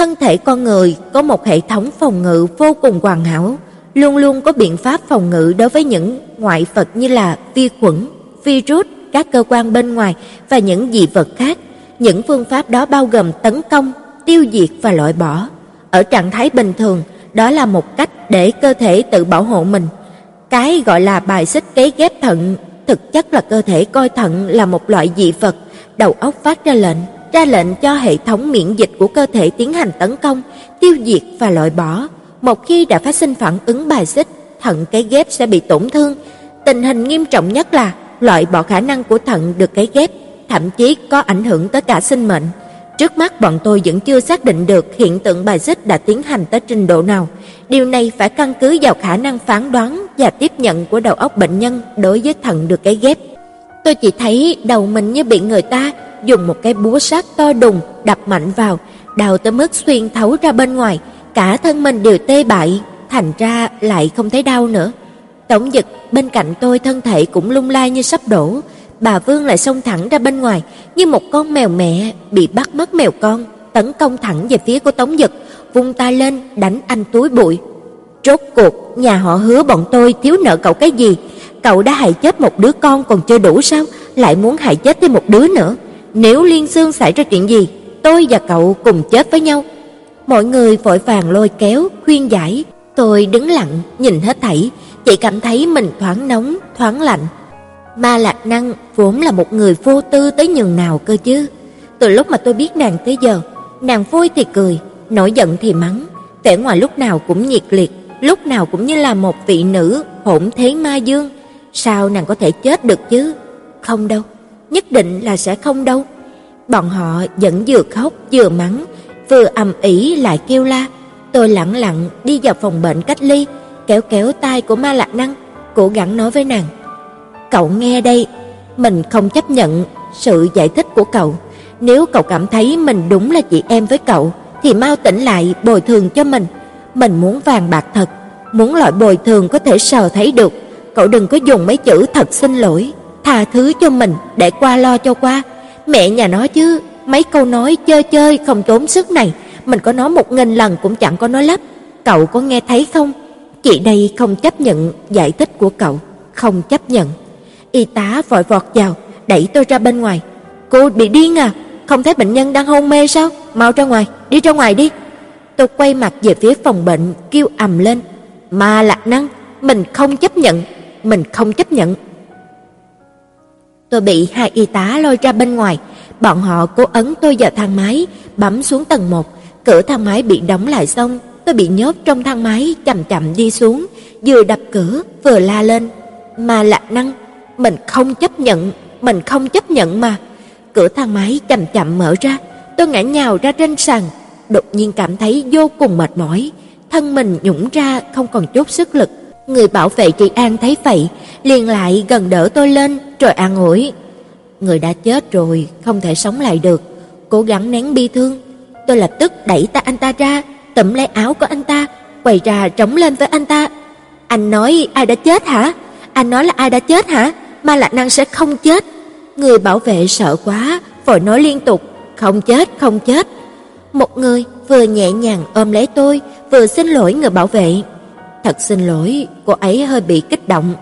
thân thể con người có một hệ thống phòng ngự vô cùng hoàn hảo, luôn luôn có biện pháp phòng ngự đối với những ngoại vật như là vi khuẩn, virus, các cơ quan bên ngoài và những dị vật khác. Những phương pháp đó bao gồm tấn công, tiêu diệt và loại bỏ. Ở trạng thái bình thường, đó là một cách để cơ thể tự bảo hộ mình. Cái gọi là bài xích cấy ghép thận thực chất là cơ thể coi thận là một loại dị vật, đầu óc phát ra lệnh, ra lệnh cho hệ thống miễn dịch của cơ thể tiến hành tấn công, tiêu diệt và loại bỏ. Một khi đã phát sinh phản ứng bài xích, thận cấy ghép sẽ bị tổn thương. Tình hình nghiêm trọng nhất là loại bỏ khả năng của thận được cấy ghép, thậm chí có ảnh hưởng tới cả sinh mệnh. Trước mắt bọn tôi vẫn chưa xác định được hiện tượng bài xích đã tiến hành tới trình độ nào. Điều này phải căn cứ vào khả năng phán đoán và tiếp nhận của đầu óc bệnh nhân đối với thận được cấy ghép. Tôi chỉ thấy đầu mình như bị người ta dùng một cái búa sắt to đùng đập mạnh vào, đau tới mức xuyên thấu ra bên ngoài, cả thân mình đều tê bại, thành ra lại không thấy đau nữa. Tổng Dực bên cạnh tôi thân thể cũng lung lay như sắp đổ, bà Vương lại xông thẳng ra bên ngoài, như một con mèo mẹ bị bắt mất mèo con, tấn công thẳng về phía của Tống Dực, vung tay lên đánh anh túi bụi. Rốt cuộc, nhà họ hứa bọn tôi thiếu nợ cậu cái gì? Cậu đã hại chết một đứa con còn chưa đủ sao, lại muốn hại chết thêm một đứa nữa. Nếu Liên Xương xảy ra chuyện gì, tôi và cậu cùng chết với nhau. Mọi người vội vàng lôi kéo, khuyên giải. Tôi đứng lặng, nhìn hết thảy, chỉ cảm thấy mình thoáng nóng, thoáng lạnh. Ma Lạc Năng vốn là một người vô tư tới nhường nào cơ chứ. Từ lúc mà tôi biết nàng tới giờ, nàng vui thì cười, nổi giận thì mắng, vẻ ngoài lúc nào cũng nhiệt liệt, lúc nào cũng như là một vị nữ hỗn thế ma dương. Sao nàng có thể chết được chứ? Không đâu, nhất định là sẽ không đâu. Bọn họ vẫn vừa khóc vừa mắng, vừa ầm ĩ lại kêu la. Tôi lặng lặng đi vào phòng bệnh cách ly, kéo kéo tay của Ma Lạc Năng, cố gắng nói với nàng: "Cậu nghe đây, mình không chấp nhận sự giải thích của cậu. Nếu cậu cảm thấy mình đúng là chị em với cậu, thì mau tỉnh lại bồi thường cho mình. Mình muốn vàng bạc thật, muốn loại bồi thường có thể sờ thấy được. Cậu đừng có dùng mấy chữ thật xin lỗi, tha thứ cho mình để qua lo cho qua. Mẹ nhà nói chứ, mấy câu nói chơi chơi không tốn sức này, mình có nói một nghìn lần cũng chẳng có nói lắp. Cậu có nghe thấy không? Chị đây không chấp nhận giải thích của cậu, không chấp nhận. Y tá vội vọt vào, đẩy tôi ra bên ngoài. Cô bị điên à? Không thấy bệnh nhân đang hôn mê sao? Mau ra ngoài, đi ra ngoài đi. Tôi quay mặt về phía phòng bệnh, kêu ầm lên. Mà lạc năng, mình không chấp nhận, mình không chấp nhận. Tôi bị hai y tá lôi ra bên ngoài, bọn họ cố ấn tôi vào thang máy, bấm xuống tầng 1, cửa thang máy bị đóng lại xong, tôi bị nhốt trong thang máy chậm chậm đi xuống, vừa đập cửa vừa la lên, "Mà Lạc Năng, mình không chấp nhận, mình không chấp nhận mà." Cửa thang máy chậm chậm mở ra, tôi ngã nhào ra trên sàn, đột nhiên cảm thấy vô cùng mệt mỏi, thân mình nhũn ra không còn chút sức lực. Người bảo vệ chị an thấy vậy, liền lại gần đỡ tôi lên rồi an ủi. Người đã chết rồi, không thể sống lại được, cố gắng nén bi thương. Tôi lập tức đẩy ta anh ta ra, tụm lấy áo của anh ta, quay ra trống lên với anh ta. Anh nói ai đã chết hả? Anh nói là ai đã chết hả? Ma Lạc Năng sẽ không chết. Người bảo vệ sợ quá, vội nói liên tục, không chết, không chết. Một người vừa nhẹ nhàng ôm lấy tôi, vừa xin lỗi người bảo vệ. Thật xin lỗi, cô ấy hơi bị kích động.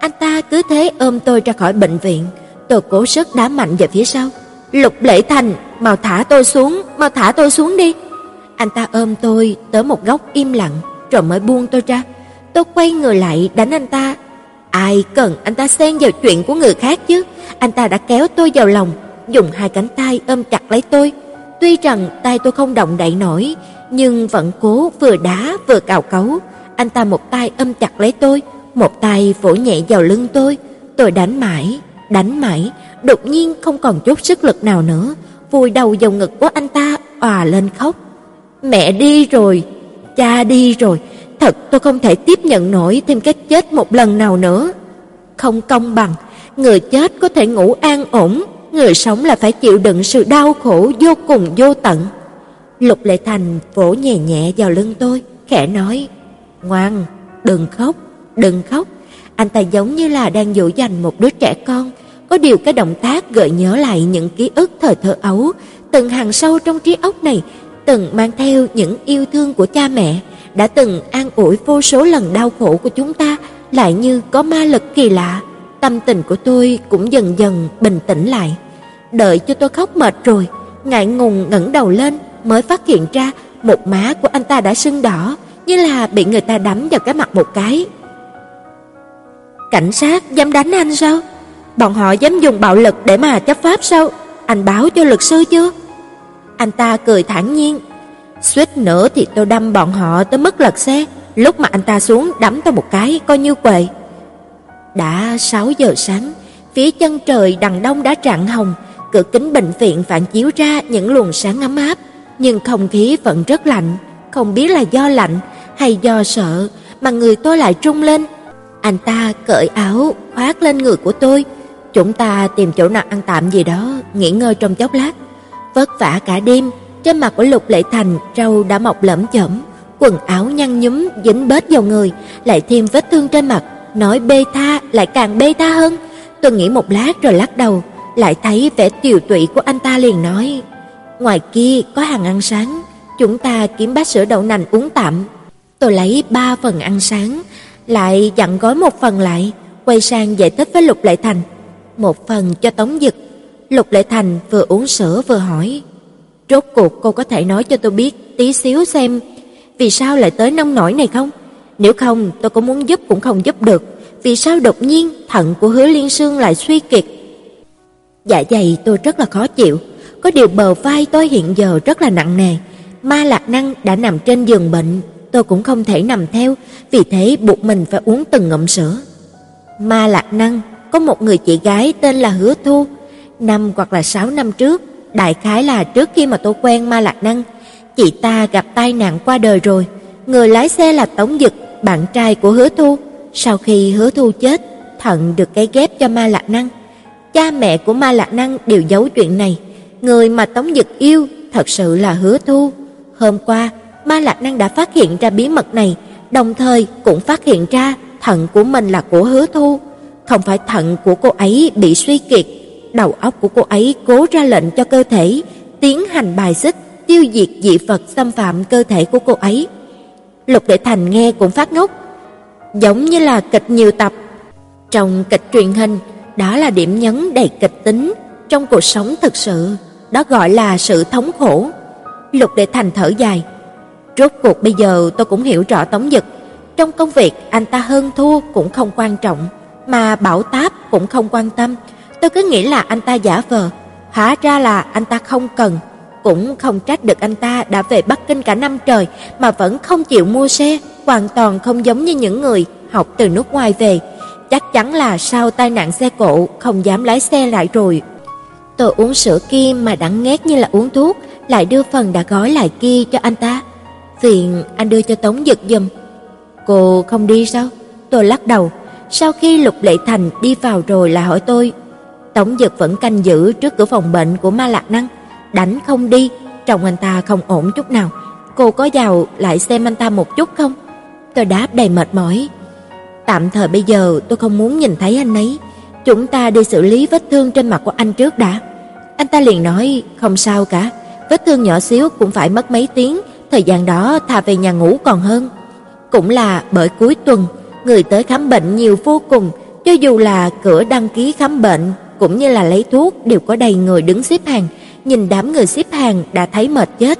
Anh ta cứ thế ôm tôi ra khỏi bệnh viện, tôi cố sức đá mạnh về phía sau. Lục Lễ Thành, mau thả tôi xuống, mau thả tôi xuống đi. Anh ta ôm tôi tới một góc im lặng, rồi mới buông tôi ra. Tôi quay người lại đánh anh ta. Ai cần anh ta xen vào chuyện của người khác chứ? Anh ta đã kéo tôi vào lòng, dùng hai cánh tay ôm chặt lấy tôi. Tuy rằng tay tôi không động đậy nổi, nhưng vẫn cố vừa đá vừa cào cấu. Anh ta một tay ôm chặt lấy tôi, một tay vỗ nhẹ vào lưng tôi. Tôi đánh mãi, đánh mãi, đột nhiên không còn chút sức lực nào nữa, vùi đầu vào ngực của anh ta, òa lên khóc. Mẹ đi rồi, cha đi rồi, thật tôi không thể tiếp nhận nổi thêm cái chết một lần nào nữa. Không công bằng, người chết có thể ngủ an ổn, người sống là phải chịu đựng sự đau khổ vô cùng vô tận. Lục Lệ Thành vỗ nhẹ nhẹ vào lưng tôi, khẽ nói: "Ngoan, đừng khóc, đừng khóc." Anh ta giống như là đang dỗ dành một đứa trẻ con, có điều cái động tác gợi nhớ lại những ký ức thời thơ ấu, từng hàng sâu trong trí óc này, từng mang theo những yêu thương của cha mẹ, đã từng an ủi vô số lần đau khổ của chúng ta, lại như có ma lực kỳ lạ. Tâm tình của tôi cũng dần dần bình tĩnh lại. Đợi cho tôi khóc mệt rồi, ngại ngùng ngẩng đầu lên mới phát hiện ra một má của anh ta đã sưng đỏ, như là bị người ta đấm vào cái mặt một cái. Cảnh sát dám đánh anh sao? Bọn họ dám dùng bạo lực để mà chấp pháp sao? Anh báo cho luật sư chưa? Anh ta cười thản nhiên. Suýt nữa thì tôi đâm bọn họ tới mất lật xe, lúc mà anh ta xuống đấm tôi một cái coi như quệ. Đã 6 giờ sáng, phía chân trời đằng đông đã trạng hồng, cửa kính bệnh viện phản chiếu ra những luồng sáng ấm áp, nhưng không khí vẫn rất lạnh, không biết là do lạnh hay do sợ mà người tôi lại trung lên. Anh ta cởi áo khoác lên người của tôi, chúng ta tìm chỗ nào ăn tạm gì đó, nghỉ ngơi trong chốc lát. Vất vả cả đêm, trên mặt của Lục Lệ Thành râu đã mọc lẫm chởm, quần áo nhăn nhúm dính bết vào người, lại thêm vết thương trên mặt, nói bê tha lại càng bê tha hơn. Tôi nghĩ một lát rồi lắc đầu, lại thấy vẻ tiều tụy của anh ta liền nói: "Ngoài kia có hàng ăn sáng, chúng ta kiếm bát sữa đậu nành uống tạm." Tôi lấy ba phần ăn sáng, lại dặn gói một phần lại, quay sang giải thích với Lục Lệ Thành, một phần cho Tống Dực. Lục Lệ Thành vừa uống sữa vừa hỏi: "Rốt cuộc cô có thể nói cho tôi biết tí xíu xem vì sao lại tới nông nổi này không? Nếu không, tôi có muốn giúp cũng không giúp được. Vì sao đột nhiên thận của Hứa Liên Sương lại suy kiệt?" Dạ dày tôi rất là khó chịu, có điều bờ vai tôi hiện giờ rất là nặng nề. Ma Lạc Năng đã nằm trên giường bệnh, tôi cũng không thể nằm theo, vì thế buộc mình phải uống từng ngụm sữa. Ma Lạc Năng có một người chị gái tên là Hứa Thu, năm hoặc là sáu năm trước, đại khái là trước khi mà tôi quen Ma Lạc Năng, chị ta gặp tai nạn qua đời rồi. Người lái xe là Tống Dực, bạn trai của Hứa Thu. Sau khi Hứa Thu chết, thận được cái ghép cho Ma Lạc Năng. Cha mẹ của Ma Lạc Năng đều giấu chuyện này. Người mà Tống Dực yêu thật sự là Hứa Thu. Hôm qua, Ma Lạc Năng đã phát hiện ra bí mật này, đồng thời cũng phát hiện ra thận của mình là của Hứa Thu, không phải thận của cô ấy bị suy kiệt, đầu óc của cô ấy cố ra lệnh cho cơ thể tiến hành bài xích, tiêu diệt dị vật xâm phạm cơ thể của cô ấy. Lục Đệ Thành nghe cũng phát ngốc, giống như là kịch nhiều tập. Trong kịch truyền hình, đó là điểm nhấn đầy kịch tính trong cuộc sống thực sự, đó gọi là sự thống khổ. Lục Đệ Thành thở dài, rốt cuộc bây giờ tôi cũng hiểu rõ Tống Dực, trong công việc anh ta hơn thua cũng không quan trọng, mà bảo táp cũng không quan tâm. Tôi cứ nghĩ là anh ta giả vờ, hóa ra là anh ta không cần, cũng không trách được anh ta đã về Bắc Kinh cả năm trời mà vẫn không chịu mua xe, hoàn toàn không giống như những người học từ nước ngoài về. Chắc chắn là sau tai nạn xe cộ không dám lái xe lại rồi. Tôi uống sữa kia mà đắng ngắt như là uống thuốc, lại đưa phần đã gói lại kia cho anh ta. Phiền anh đưa cho Tống Dực giùm. Cô không đi sao? Tôi lắc đầu. Sau khi Lục Lệ Thành đi vào rồi là hỏi tôi. Tống Dực vẫn canh giữ trước cửa phòng bệnh của Ma Lạc Năng, đánh không đi, trông anh ta không ổn chút nào. Cô có vào lại xem anh ta một chút không? Tôi đáp đầy mệt mỏi. Tạm thời bây giờ tôi không muốn nhìn thấy anh ấy. Chúng ta đi xử lý vết thương trên mặt của anh trước đã. Anh ta liền nói, không sao cả, vết thương nhỏ xíu cũng phải mất mấy tiếng, thời gian đó thà về nhà ngủ còn hơn. Cũng là bởi cuối tuần, người tới khám bệnh nhiều vô cùng, cho dù là cửa đăng ký khám bệnh cũng như là lấy thuốc đều có đầy người đứng xếp hàng, nhìn đám người xếp hàng đã thấy mệt chết.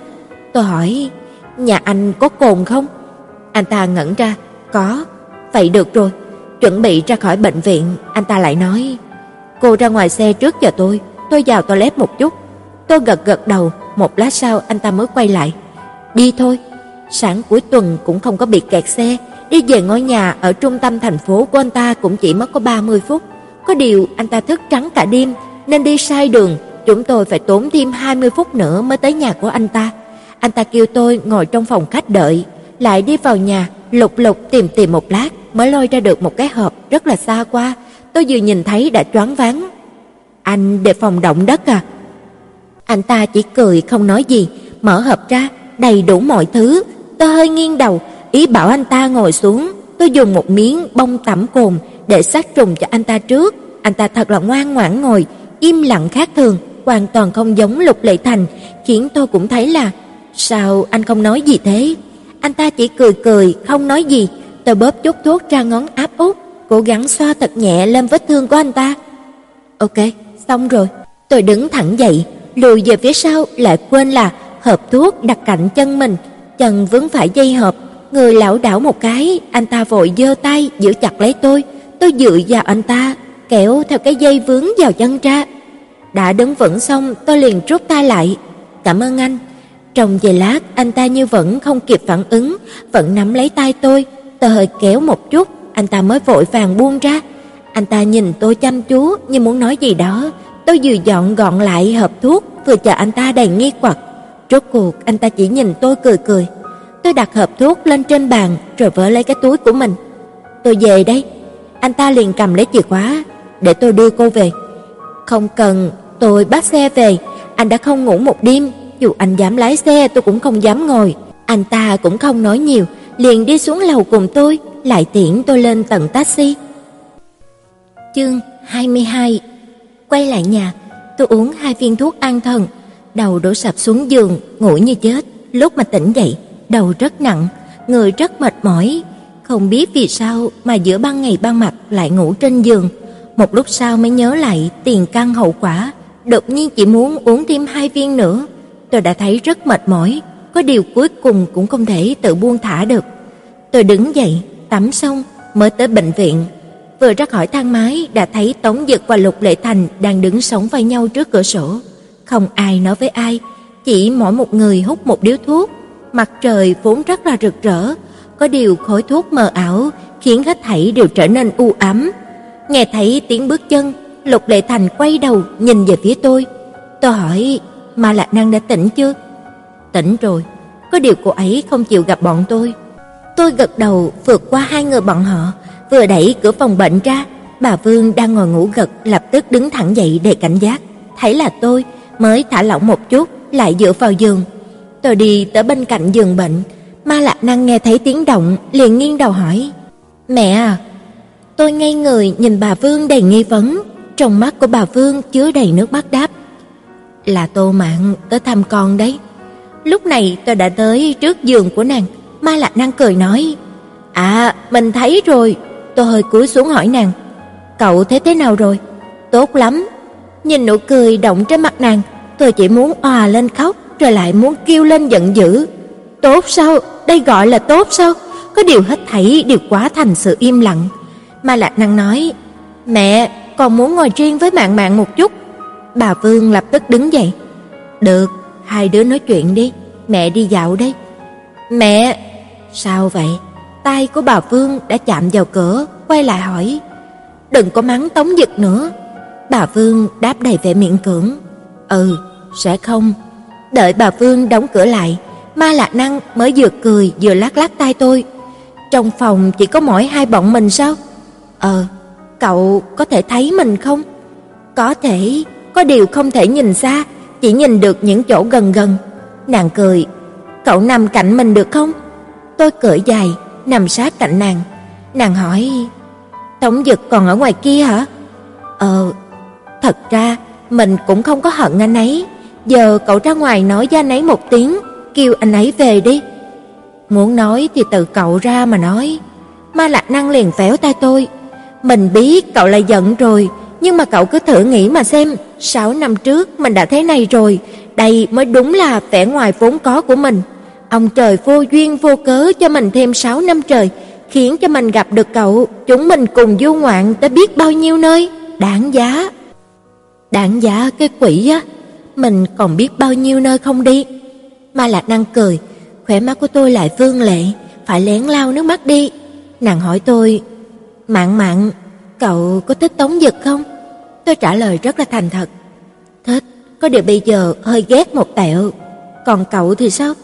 Tôi hỏi, nhà anh có cồn không? Anh ta ngẩn ra, có. Vậy được rồi, chuẩn bị ra khỏi bệnh viện, anh ta lại nói, cô ra ngoài xe trước giờ tôi, tôi vào toilet một chút. Tôi gật gật đầu, một lát sau anh ta mới quay lại. Đi thôi. Sáng cuối tuần cũng không có bị kẹt xe, đi về ngôi nhà ở trung tâm thành phố của anh ta cũng chỉ mất có 30 phút. Có điều anh ta thức trắng cả đêm nên đi sai đường, chúng tôi phải tốn thêm 20 phút nữa mới tới nhà của anh ta. Anh ta kêu tôi ngồi trong phòng khách đợi, lại đi vào nhà, lục lục tìm tìm một lát mới lôi ra được một cái hộp rất là xa qua. Tôi vừa nhìn thấy đã choáng váng. Anh đề phòng động đất à? Anh ta chỉ cười không nói gì, mở hộp ra, đầy đủ mọi thứ. Tôi hơi nghiêng đầu, ý bảo anh ta ngồi xuống. Tôi dùng một miếng bông tẩm cồn để sát trùng cho anh ta trước. Anh ta thật là ngoan ngoãn ngồi, im lặng khác thường, hoàn toàn không giống Lục Lệ Thành, khiến tôi cũng thấy là sao anh không nói gì thế? Anh ta chỉ cười cười, không nói gì. Tôi bóp chút thuốc ra ngón áp út, cố gắng xoa thật nhẹ lên vết thương của anh ta. Ok, xong rồi. Tôi đứng thẳng dậy, lùi về phía sau lại quên là hộp thuốc đặt cạnh chân mình, chân vướng phải dây hộp, người lão đảo một cái, anh ta vội giơ tay giữ chặt lấy tôi, tôi dựa vào anh ta, kéo theo cái dây vướng vào chân ra. Đã đứng vững xong, tôi liền rút tay lại. "Cảm ơn anh." Trong giây lát, anh ta như vẫn không kịp phản ứng, vẫn nắm lấy tay tôi, tôi hơi kéo một chút, anh ta mới vội vàng buông ra. Anh ta nhìn tôi chăm chú như muốn nói gì đó, tôi vừa dọn gọn lại hộp thuốc, vừa chờ anh ta đầy nghi hoặc. Rốt cuộc anh ta chỉ nhìn tôi cười cười. Tôi đặt hộp thuốc lên trên bàn rồi vỡ lấy cái túi của mình. "Tôi về đây." Anh ta liền cầm lấy chìa khóa, "Để tôi đưa cô về." "Không cần, tôi bắt xe về, anh đã không ngủ một đêm, dù anh dám lái xe tôi cũng không dám ngồi." Anh ta cũng không nói nhiều, liền đi xuống lầu cùng tôi, lại tiễn tôi lên tầng taxi. Chương 22 Quay lại nhà, tôi uống hai viên thuốc an thần, đầu đổ sập xuống giường, ngủ như chết. Lúc mà tỉnh dậy, đầu rất nặng, người rất mệt mỏi, không biết vì sao mà giữa ban ngày ban mặt lại ngủ trên giường. Một lúc sau mới nhớ lại tiền căn hậu quả, đột nhiên chỉ muốn uống thêm hai viên nữa. Tôi đã thấy rất mệt mỏi, có điều cuối cùng cũng không thể tự buông thả được. Tôi đứng dậy, tắm xong mới tới bệnh viện. Vừa ra khỏi thang máy đã thấy Tống Dực và Lục Lệ Thành đang đứng sống vai nhau trước cửa sổ. Không ai nói với ai, chỉ mỗi một người hút một điếu thuốc. Mặt trời vốn rất là rực rỡ, có điều khói thuốc mờ ảo khiến hết thảy đều trở nên u ám. Nghe thấy tiếng bước chân, Lục Lệ Thành quay đầu nhìn về phía tôi. Tôi hỏi, "Ma Lạc Năng đã tỉnh chưa?" "Tỉnh rồi." Có điều cô ấy không chịu gặp bọn tôi. Tôi gật đầu vượt qua hai người bọn họ, vừa đẩy cửa phòng bệnh ra, bà Vương đang ngồi ngủ gật lập tức đứng thẳng dậy để cảnh giác, thấy là tôi mới thả lỏng một chút, lại dựa vào giường. Tôi đi tới bên cạnh giường bệnh, Ma Lạc Năng nghe thấy tiếng động, liền nghiêng đầu hỏi: "Mẹ à?" Tôi ngây người nhìn bà Vương đầy nghi vấn, trong mắt của bà Vương chứa đầy nước mắt đáp: "Là Tô Mạn tới thăm con đấy." Lúc này tôi đã tới trước giường của nàng, Ma Lạc Năng cười nói: "À, mình thấy rồi." Tôi hơi cúi xuống hỏi nàng: "Cậu thấy thế nào rồi?" "Tốt lắm." Nhìn nụ cười động trên mặt nàng, tôi chỉ muốn òa lên khóc, rồi lại muốn kêu lên giận dữ. "Tốt sao? Đây gọi là tốt sao?" Có điều hết thảy đều quá thành sự im lặng. Ma Lạc Năng nói: "Mẹ, còn muốn ngồi riêng với Mạn Mạn một chút." Bà Vương lập tức đứng dậy. "Được, hai đứa nói chuyện đi, mẹ đi dạo đây." "Mẹ, sao vậy?" Tay của bà Vương đã chạm vào cửa, quay lại hỏi: "Đừng có mắng Tống Dực nữa." Bà Vương đáp đầy vẻ miễn cưỡng: "Ừ, sẽ không." Đợi bà Vương đóng cửa lại, Ma Lạc Năng mới vừa cười vừa lắc lắc tay tôi. "Trong phòng chỉ có mỗi hai bọn mình sao?" "Ờ, cậu có thể thấy mình không?" "Có thể, có điều không thể nhìn xa, chỉ nhìn được những chỗ gần gần." Nàng cười, "Cậu nằm cạnh mình được không?" Tôi cởi giày, nằm sát cạnh nàng. Nàng hỏi, "Tống Dực còn ở ngoài kia hả?" "Ờ, thật ra mình cũng không có hận anh ấy, giờ cậu ra ngoài nói với anh ấy một tiếng, kêu anh ấy về đi." Muốn nói thì tự cậu ra mà nói. Ma Lạc Năng liền véo tay tôi. Mình biết cậu lại giận rồi, nhưng mà cậu cứ thử nghĩ mà xem, 6 năm trước mình đã thế này rồi, đây mới đúng là vẻ ngoài vốn có của mình. Ông trời vô duyên vô cớ cho mình thêm 6 năm trời, khiến cho mình gặp được cậu, chúng mình cùng du ngoạn tới biết bao nhiêu nơi, đáng giá. Đáng giá cái quỷ á, mình còn biết bao nhiêu nơi không đi. Ma Lạc Năng cười, khỏe mắt của tôi lại vương lệ, phải lén lau nước mắt đi. Nàng hỏi tôi, "Mạn Mạn, cậu có thích Tống Dực không?" Tôi trả lời rất là thành thật. "Thích, có điều bây giờ hơi ghét một tẹo. Còn cậu thì sao?"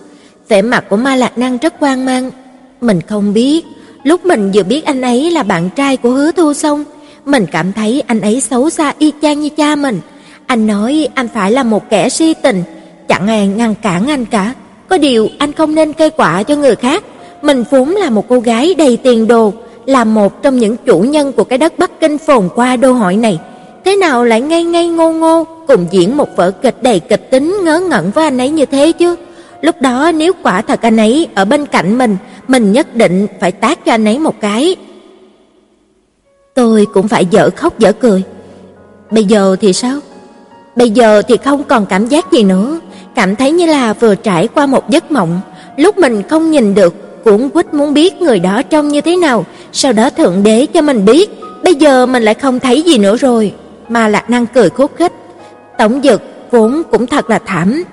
Vẻ mặt của Ma Lạc Năng rất hoang mang. Mình không biết, lúc mình vừa biết anh ấy là bạn trai của Hứa Thu xong, mình cảm thấy anh ấy xấu xa y chang như cha mình. Anh nói anh phải là một kẻ si tình, chẳng ai ngăn cản anh cả. Có điều anh không nên cây quả cho người khác. Mình vốn là một cô gái đầy tiền đồ, là một trong những chủ nhân của cái đất Bắc Kinh phồn qua đô hội này. Thế nào lại ngây ngây ngô ngô cùng diễn một vở kịch đầy kịch tính ngớ ngẩn với anh ấy như thế chứ? Lúc đó nếu quả thật anh ấy ở bên cạnh mình, mình nhất định phải tác cho anh ấy một cái. Tôi cũng phải dở khóc dở cười. Bây giờ thì sao? Bây giờ thì không còn cảm giác gì nữa, cảm thấy như là vừa trải qua một giấc mộng, lúc mình không nhìn được, cuốn quýt muốn biết người đó trông như thế nào, sau đó thượng đế cho mình biết, bây giờ mình lại không thấy gì nữa rồi. Mà Lạc Năng cười khúc khích. Tổng Dực vốn cũng thật là thảm,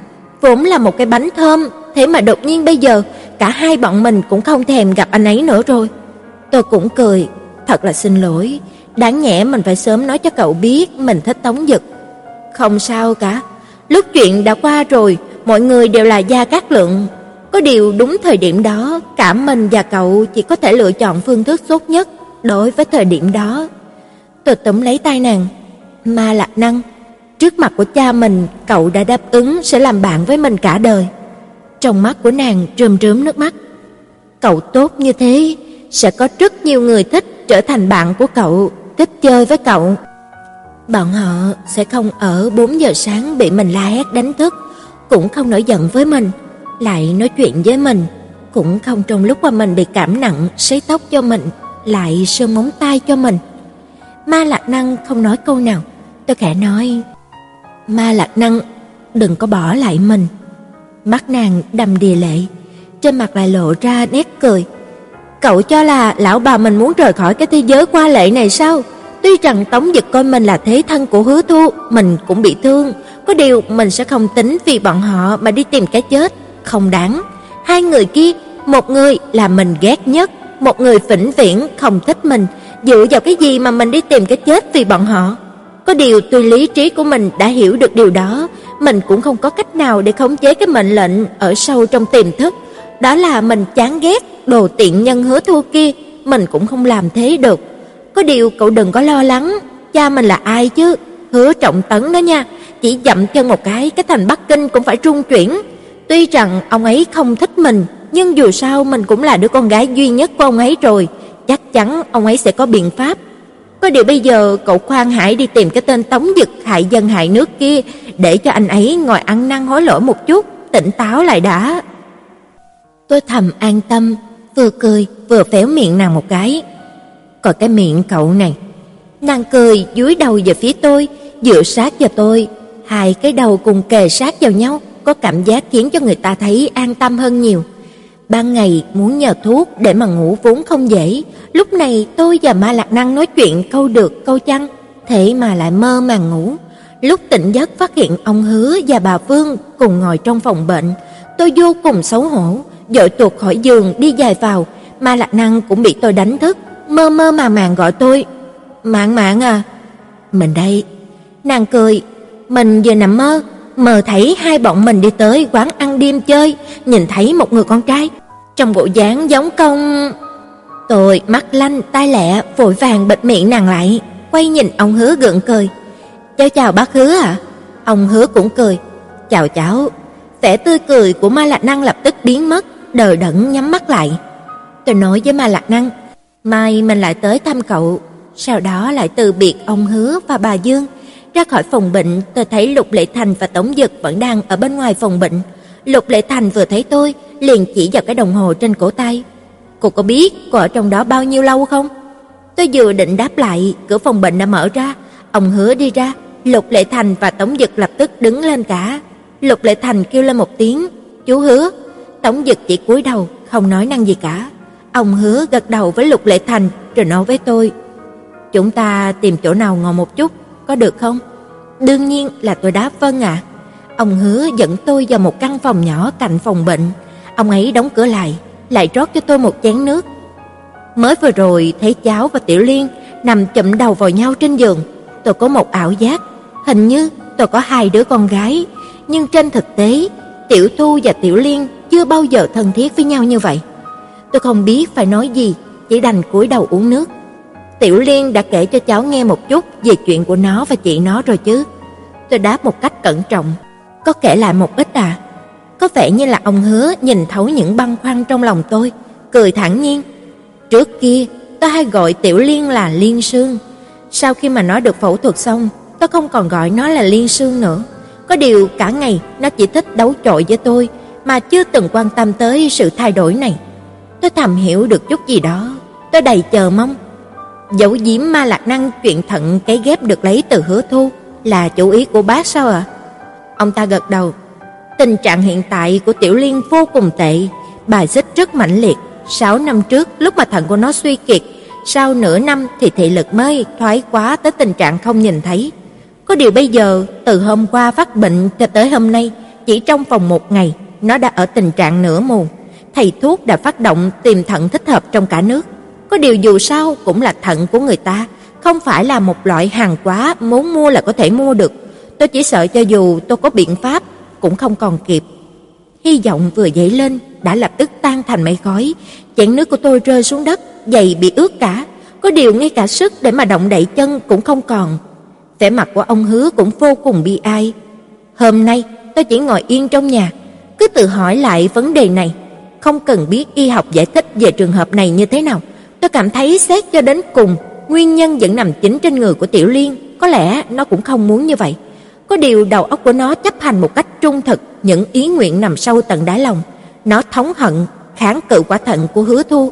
vốn là một cái bánh thơm, thế mà đột nhiên bây giờ cả hai bọn mình cũng không thèm gặp anh ấy nữa rồi. Tôi cũng cười, thật là xin lỗi, đáng nhẽ mình phải sớm nói cho cậu biết mình thích Tống Dực. Không sao cả, lúc chuyện đã qua rồi, mọi người đều là gia cát lượng. Có điều đúng thời điểm đó, cả mình và cậu chỉ có thể lựa chọn phương thức tốt nhất đối với thời điểm đó. Tôi túm lấy tay nàng, "Ma Lạc Năng, trước mặt của cha mình, cậu đã đáp ứng sẽ làm bạn với mình cả đời." Trong mắt của nàng trơm trớm nước mắt. "Cậu tốt như thế, sẽ có rất nhiều người thích trở thành bạn của cậu, thích chơi với cậu." Bọn họ sẽ không ở 4 giờ sáng bị mình la hét đánh thức, cũng không nổi giận với mình, lại nói chuyện với mình, cũng không trong lúc mà mình bị cảm nặng sấy tóc cho mình, lại sơn móng tay cho mình. Ma Lạc Năng không nói câu nào, tôi khẽ nói: "Ma Lạc Năng, đừng có bỏ lại mình." Mắt nàng đầm đìa lệ, trên mặt lại lộ ra nét cười. "Cậu cho là lão bà mình muốn rời khỏi cái thế giới qua lệ này sao?" Tuy rằng Tống Dực coi mình là thế thân của Hứa Thu, mình cũng bị thương, có điều mình sẽ không tính vì bọn họ mà đi tìm cái chết, không đáng. Hai người kia, một người là mình ghét nhất, một người vĩnh viễn không thích mình, dựa vào cái gì mà mình đi tìm cái chết vì bọn họ? Có điều tuy lý trí của mình đã hiểu được điều đó, mình cũng không có cách nào để khống chế cái mệnh lệnh ở sâu trong tiềm thức, đó là mình chán ghét đồ tiện nhân Hứa thua kia, mình cũng không làm thế được. Có điều cậu đừng có lo lắng, cha mình là ai chứ? Hứa Trọng Tấn đó nha, chỉ dậm chân một cái, cái thành Bắc Kinh cũng phải trung chuyển. Tuy rằng ông ấy không thích mình, nhưng dù sao mình cũng là đứa con gái duy nhất của ông ấy rồi, chắc chắn ông ấy sẽ có biện pháp. Có điều bây giờ cậu khoan hãy đi tìm cái tên Tống Dực hại dân hại nước kia, để cho anh ấy ngồi ăn năn hối lỗi một chút, tỉnh táo lại đã. Tôi thầm an tâm, vừa cười vừa phéo miệng nàng một cái. Còn cái miệng cậu này. Nàng cười dưới đầu về phía tôi, dựa sát vào tôi, hai cái đầu cùng kề sát vào nhau, có cảm giác khiến cho người ta thấy an tâm hơn nhiều. Ban ngày muốn nhờ thuốc để mà ngủ vốn không dễ, lúc này tôi và Ma Lạc Năng nói chuyện câu được câu chăng, thế mà lại mơ màng ngủ. Lúc tỉnh giấc phát hiện ông Hứa và bà Vương cùng ngồi trong phòng bệnh, tôi vô cùng xấu hổ, dội tuột khỏi giường đi dài vào, Ma Lạc Năng cũng bị tôi đánh thức, mơ mơ màng màng gọi tôi. "Mạng mạng à." "Mình đây." Nàng cười, "Mình vừa nằm mơ, mơ thấy hai bọn mình đi tới quán ăn đêm chơi, nhìn thấy một người con trai trong bộ dáng giống công." Tôi mắt lanh tai lẹ vội vàng bịt miệng nàng lại, quay nhìn ông Hứa gượng cười. "Cháu chào bác Hứa ạ." Ông Hứa cũng cười. "Chào cháu." vẻ tươi cười của Ma Lạc Năng lập tức biến mất, đờ đẫn nhắm mắt lại. Tôi nói với Ma Lạc Năng, mai mình lại tới thăm cậu, sau đó lại từ biệt ông Hứa và bà Dương. Ra khỏi phòng bệnh, tôi thấy Lục Lệ Thành và Tống Dực vẫn đang ở bên ngoài phòng bệnh. Lục Lệ Thành vừa thấy tôi, liền chỉ vào cái đồng hồ trên cổ tay. "Cô có biết cô ở trong đó bao nhiêu lâu không?" Tôi vừa định đáp lại, cửa phòng bệnh đã mở ra, ông Hứa đi ra, Lục Lệ Thành và Tống Dực lập tức đứng lên cả. Lục Lệ Thành kêu lên một tiếng, "Chú Hứa." Tống Dực chỉ cúi đầu, không nói năng gì cả. Ông Hứa gật đầu với Lục Lệ Thành rồi nói với tôi, "Chúng ta tìm chỗ nào ngồi một chút, có được không?" Đương nhiên là tôi đáp vâng ạ. Ông Hứa dẫn tôi vào một căn phòng nhỏ cạnh phòng bệnh. Ông ấy đóng cửa lại, lại rót cho tôi một chén nước. Mới vừa rồi thấy cháu và Tiểu Liên nằm chụm đầu vào nhau trên giường, tôi có một ảo giác, hình như tôi có hai đứa con gái, nhưng trên thực tế, Tiểu Thu và Tiểu Liên chưa bao giờ thân thiết với nhau như vậy. Tôi không biết phải nói gì, chỉ đành cúi đầu uống nước. Tiểu Liên đã kể cho cháu nghe một chút về chuyện của nó và chị nó rồi chứ. Tôi đáp một cách cẩn trọng, có kể lại một ít à. Có vẻ như là ông hứa nhìn thấu những băn khoăn trong lòng tôi, cười thản nhiên. Trước kia, tôi hay gọi Tiểu Liên là Liên Sương. Sau khi mà nó được phẫu thuật xong, tôi không còn gọi nó là Liên Sương nữa. Có điều cả ngày nó chỉ thích đấu chọi với tôi mà chưa từng quan tâm tới sự thay đổi này. Tôi thầm hiểu được chút gì đó, tôi đầy chờ mong. Dấu diếm ma lạc năng chuyện thận cái ghép được lấy từ Hứa Thu là chủ ý của bác sao ạ? Ông ta gật đầu. Tình trạng hiện tại của Tiểu Liên vô cùng tệ, bài xích rất mãnh liệt. 6 năm trước lúc mà thận của nó suy kiệt, sau nửa năm thì thị lực mới thoái quá tới tình trạng không nhìn thấy. Có điều bây giờ, từ hôm qua phát bệnh cho tới hôm nay, chỉ trong vòng một ngày, nó đã ở tình trạng nửa mù. Thầy thuốc đã phát động tìm thận thích hợp trong cả nước. Có điều dù sao cũng là thận của người ta, không phải là một loại hàng quá muốn mua là có thể mua được. Tôi chỉ sợ cho dù tôi có biện pháp cũng không còn kịp. Hy vọng vừa dậy lên đã lập tức tan thành mây khói, chén nước của tôi rơi xuống đất, giày bị ướt cả, có điều ngay cả sức để mà động đậy chân cũng không còn. Vẻ mặt của ông Hứa cũng vô cùng bi ai. Hôm nay tôi chỉ ngồi yên trong nhà, cứ tự hỏi lại vấn đề này, không cần biết y học giải thích về trường hợp này như thế nào. Tôi cảm thấy xét cho đến cùng, nguyên nhân vẫn nằm chính trên người của Tiểu Liên, có lẽ nó cũng không muốn như vậy. Có điều đầu óc của nó chấp hành một cách trung thực những ý nguyện nằm sâu tận đáy lòng. Nó thống hận, kháng cự quả thận của Hứa Thu.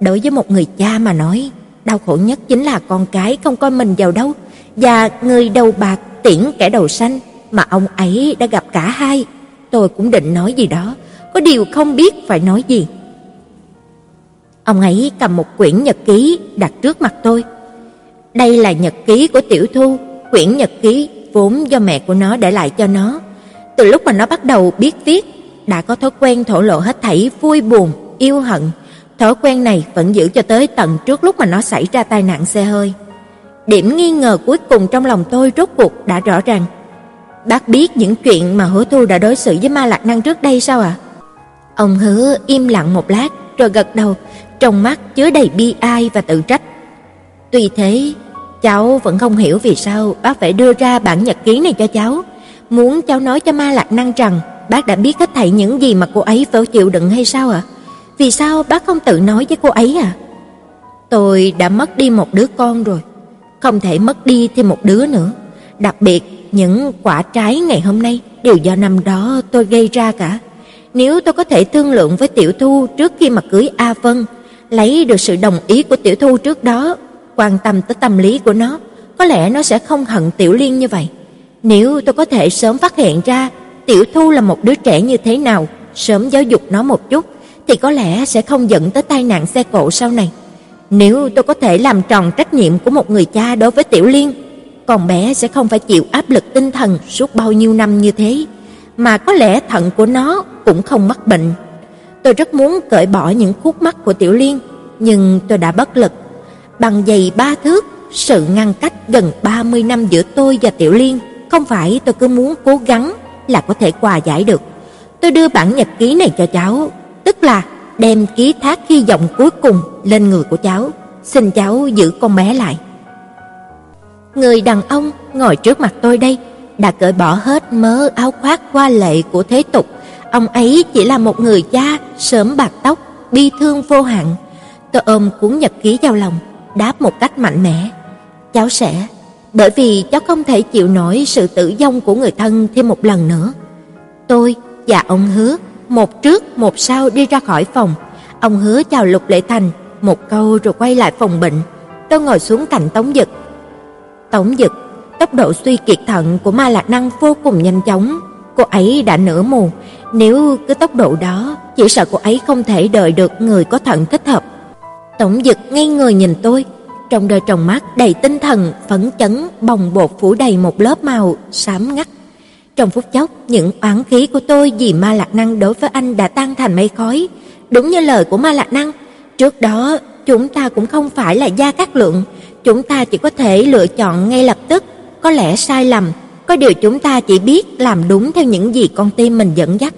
Đối với một người cha mà nói, đau khổ nhất chính là con cái không coi mình vào đâu và người đầu bạc tiễn kẻ đầu xanh mà ông ấy đã gặp cả hai. Tôi cũng định nói gì đó, có điều không biết phải nói gì. Ông ấy cầm một quyển nhật ký đặt trước mặt tôi. Đây là nhật ký của Tiểu Thu, quyển nhật ký vốn do mẹ của nó để lại cho nó. Từ lúc mà nó bắt đầu biết viết, đã có thói quen thổ lộ hết thảy vui buồn, yêu hận. Thói quen này vẫn giữ cho tới tận trước lúc mà nó xảy ra tai nạn xe hơi. Điểm nghi ngờ cuối cùng trong lòng tôi rốt cuộc đã rõ ràng. Bác biết những chuyện mà Hứa Thu đã đối xử với Ma Lạc Năng trước đây sao ạ? Ông Hứa im lặng một lát rồi gật đầu, trong mắt chứa đầy bi ai và tự trách. Tuy thế, cháu vẫn không hiểu vì sao bác phải đưa ra bản nhật ký này cho cháu, muốn cháu nói cho Ma Lạc Năng rằng bác đã biết hết thảy những gì mà cô ấy phải chịu đựng hay sao ạ? Vì sao bác không tự nói với cô ấy à? Tôi đã mất đi một đứa con rồi, không thể mất đi thêm một đứa nữa. Đặc biệt, những quả trái ngày hôm nay đều do năm đó tôi gây ra cả. Nếu tôi có thể thương lượng với Tiểu Thu trước khi mà cưới A Vân, lấy được sự đồng ý của Tiểu Thu trước đó, quan tâm tới tâm lý của nó, có lẽ nó sẽ không hận Tiểu Liên như vậy. Nếu tôi có thể sớm phát hiện ra Tiểu Thu là một đứa trẻ như thế nào, sớm giáo dục nó một chút, thì có lẽ sẽ không dẫn tới tai nạn xe cộ sau này. Nếu tôi có thể làm tròn trách nhiệm của một người cha đối với Tiểu Liên, con bé sẽ không phải chịu áp lực tinh thần suốt bao nhiêu năm như thế, mà có lẽ thận của nó cũng không mắc bệnh. Tôi rất muốn cởi bỏ những khúc mắc của Tiểu Liên, nhưng tôi đã bất lực. Bằng giày ba thước, sự ngăn cách gần 30 năm giữa tôi và Tiểu Liên, không phải tôi cứ muốn cố gắng là có thể hòa giải được. Tôi đưa bản nhật ký này cho cháu, tức là đem ký thác hy vọng cuối cùng lên người của cháu, xin cháu giữ con bé lại. Người đàn ông ngồi trước mặt tôi đây, đã cởi bỏ hết mớ áo khoác qua lệ của thế tục. Ông ấy chỉ là một người cha sớm bạc tóc, bi thương vô hạn. Tôi ôm cuốn nhật ký vào lòng, đáp một cách mạnh mẽ. Cháu sẽ, bởi vì cháu không thể chịu nổi sự tử vong của người thân thêm một lần nữa. Tôi và ông hứa, một trước một sau đi ra khỏi phòng. Ông hứa chào Lục Lệ Thành một câu rồi quay lại phòng bệnh. Tôi ngồi xuống cạnh Tống Dực. Tống Dực, tốc độ suy kiệt thận của Ma Lạc Năng vô cùng nhanh chóng. Cô ấy đã nửa mù, nếu cứ tốc độ đó, chỉ sợ cô ấy không thể đợi được người có thận thích hợp. tổng Dực ngay người nhìn tôi, trong đôi tròng mắt đầy tinh thần, phấn chấn, bồng bột phủ đầy một lớp màu xám ngắt. Trong phút chốc, những oán khí của tôi vì Ma Lạc Năng đối với anh đã tan thành mây khói, đúng như lời của Ma Lạc Năng, trước đó chúng ta cũng không phải là gia cát lượng, chúng ta chỉ có thể lựa chọn ngay lập tức, có lẽ sai lầm, có điều chúng ta chỉ biết làm đúng theo những gì con tim mình dẫn dắt.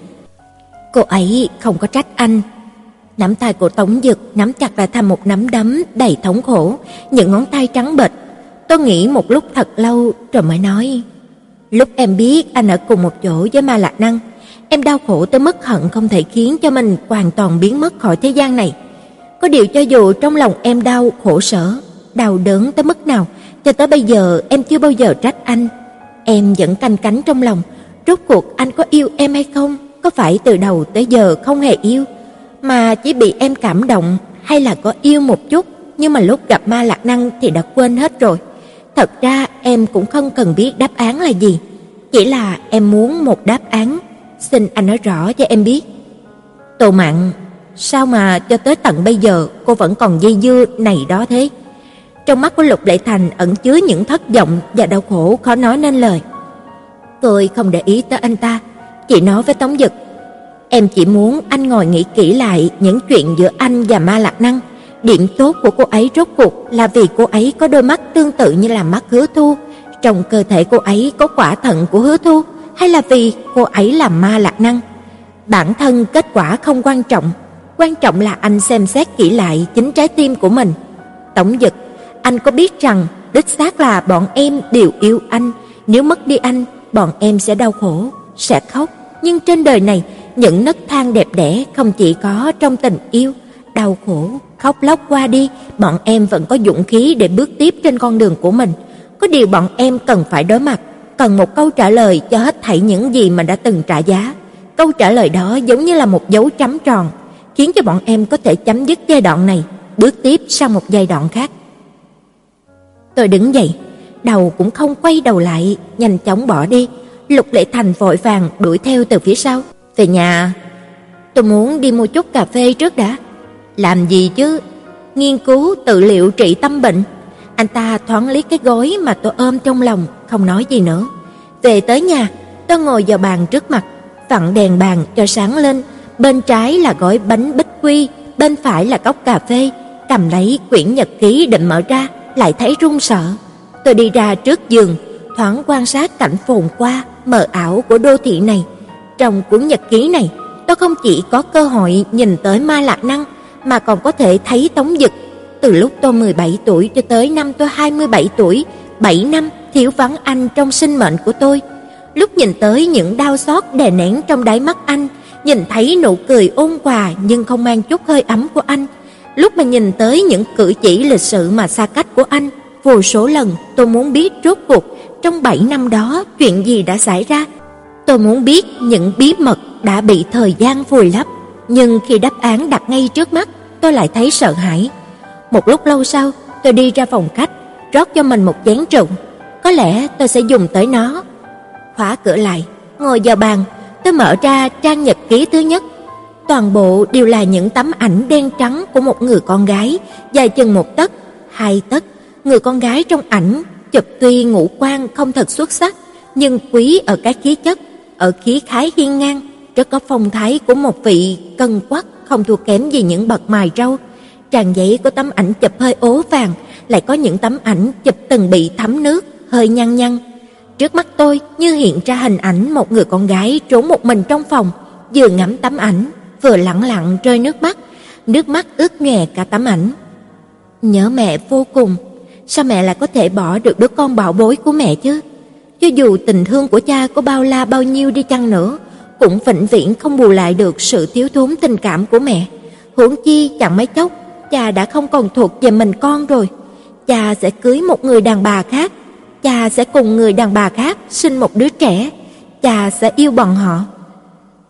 Cô ấy không có trách anh. Nắm tay của Tống Dực nắm chặt lại thành một nắm đấm đầy thống khổ, những ngón tay trắng bệch. Tôi nghĩ một lúc thật lâu rồi mới nói: "Lúc em biết anh ở cùng một chỗ với Ma Lạc Năng, em đau khổ tới mức hận không thể khiến cho mình hoàn toàn biến mất khỏi thế gian này. Có điều cho dù trong lòng em đau khổ sở, đau đớn tới mức nào, cho tới bây giờ em chưa bao giờ trách anh. Em vẫn canh cánh trong lòng, rốt cuộc anh có yêu em hay không? Có phải từ đầu tới giờ không hề yêu, mà chỉ bị em cảm động hay là có yêu một chút, nhưng mà lúc gặp Ma Lạc Năng thì đã quên hết rồi. Thật ra em cũng không cần biết đáp án là gì, chỉ là em muốn một đáp án, xin anh nói rõ cho em biết. Tô Mạn, sao mà cho tới tận bây giờ cô vẫn còn dây dưa này đó thế? Trong mắt của Lục Lệ Thành ẩn chứa những thất vọng và đau khổ khó nói nên lời. Tôi không để ý tới anh ta, chỉ nói với Tống Dực, em chỉ muốn anh ngồi nghĩ kỹ lại những chuyện giữa anh và Ma Lạc Năng. Điểm tốt của cô ấy rốt cuộc là vì cô ấy có đôi mắt tương tự như là mắt Hứa Thu, trong cơ thể cô ấy có quả thận của Hứa Thu, hay là vì cô ấy là Ma Lạc Năng? Bản thân kết quả không quan trọng, quan trọng là anh xem xét kỹ lại chính trái tim của mình. Tổng Dực, anh có biết rằng đích xác là bọn em đều yêu anh, nếu mất đi anh, bọn em sẽ đau khổ, sẽ khóc, nhưng trên đời này, những nấc thang đẹp đẽ không chỉ có trong tình yêu, đau khổ, khóc lóc qua đi, bọn em vẫn có dũng khí để bước tiếp trên con đường của mình. Có điều bọn em cần phải đối mặt, cần một câu trả lời cho hết thảy những gì mà đã từng trả giá. Câu trả lời đó giống như là một dấu chấm tròn, khiến cho bọn em có thể chấm dứt giai đoạn này, bước tiếp sang một giai đoạn khác. Tôi đứng dậy, đầu cũng không quay đầu lại, nhanh chóng bỏ đi. Lục Lệ Thành vội vàng đuổi theo từ phía sau. Về nhà, tôi muốn đi mua chút cà phê trước đã. Làm gì chứ? Nghiên cứu tự liệu trị tâm bệnh. Anh ta thoáng liếc cái gối mà tôi ôm trong lòng, không nói gì nữa. Về tới nhà, tôi ngồi vào bàn trước mặt, vặn đèn bàn cho sáng lên. Bên trái là gói bánh bích quy, bên phải là cốc cà phê. Cầm lấy quyển nhật ký định mở ra, lại thấy run sợ. Tôi đi ra trước giường, thoáng quan sát cảnh phồn qua, mờ ảo của đô thị này. Trong cuốn nhật ký này, tôi không chỉ có cơ hội nhìn tới Ma Lạc Năng, mà còn có thể thấy Tống Dực. Từ lúc tôi 17 tuổi cho tới năm tôi 27 tuổi, 7 năm thiếu vắng anh trong sinh mệnh của tôi. Lúc nhìn tới những đau xót đè nén trong đáy mắt anh, nhìn thấy nụ cười ôn hòa nhưng không mang chút hơi ấm của anh, lúc mà nhìn tới những cử chỉ lịch sự mà xa cách của anh, vô số lần tôi muốn biết rốt cuộc trong 7 năm đó chuyện gì đã xảy ra. Tôi muốn biết những bí mật đã bị thời gian vùi lấp, nhưng khi đáp án đặt ngay trước mắt, tôi lại thấy sợ hãi. Một lúc lâu sau, tôi đi ra phòng khách, rót cho mình một chén rượu. Có lẽ tôi sẽ dùng tới nó. Khóa cửa lại, ngồi vào bàn, tôi mở ra trang nhật ký thứ nhất. Toàn bộ đều là những tấm ảnh đen trắng của một người con gái, dài chừng một tấc, hai tấc. Người con gái trong ảnh chụp tuy ngũ quan không thật xuất sắc, nhưng quý ở cái khí chất, ở khí khái hiên ngang, rất có phong thái của một vị cân quắc không thua kém gì những bậc mài râu. Trang giấy có tấm ảnh chụp hơi ố vàng, lại có những tấm ảnh chụp từng bị thấm nước, hơi nhăn nhăn. Trước mắt tôi như hiện ra hình ảnh một người con gái trốn một mình trong phòng, vừa ngắm tấm ảnh, vừa lặng lặng rơi nước mắt, nước mắt ướt nhòe cả tấm ảnh. Nhớ mẹ vô cùng, sao mẹ lại có thể bỏ được đứa con bảo bối của mẹ chứ? cho dù tình thương của cha có bao la bao nhiêu đi chăng nữa, cũng vĩnh viễn không bù lại được sự thiếu thốn tình cảm của mẹ. Huống chi chẳng mấy chốc, cha đã không còn thuộc về mình con rồi. Cha sẽ cưới một người đàn bà khác, cha sẽ cùng người đàn bà khác sinh một đứa trẻ, cha sẽ yêu bọn họ.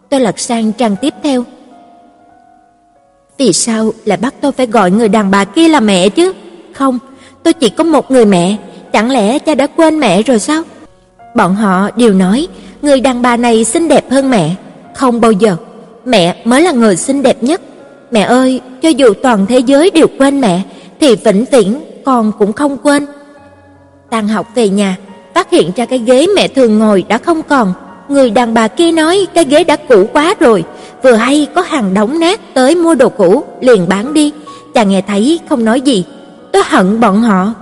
Tôi lật sang trang tiếp theo. Vì sao lại bắt tôi phải gọi người đàn bà kia là mẹ chứ? Không, tôi chỉ có một người mẹ, chẳng lẽ cha đã quên mẹ rồi sao? Bọn họ đều nói người đàn bà này xinh đẹp hơn mẹ, không bao giờ. Mẹ mới là người xinh đẹp nhất. Mẹ ơi, cho dù toàn thế giới đều quên mẹ thì vĩnh viễn con cũng không quên. Tan học về nhà, phát hiện ra cái ghế mẹ thường ngồi đã không còn. Người đàn bà kia nói cái ghế đã cũ quá rồi, vừa hay có hàng đống nát tới mua đồ cũ, liền bán đi. Chàng nghe thấy không nói gì. Tôi hận bọn họ.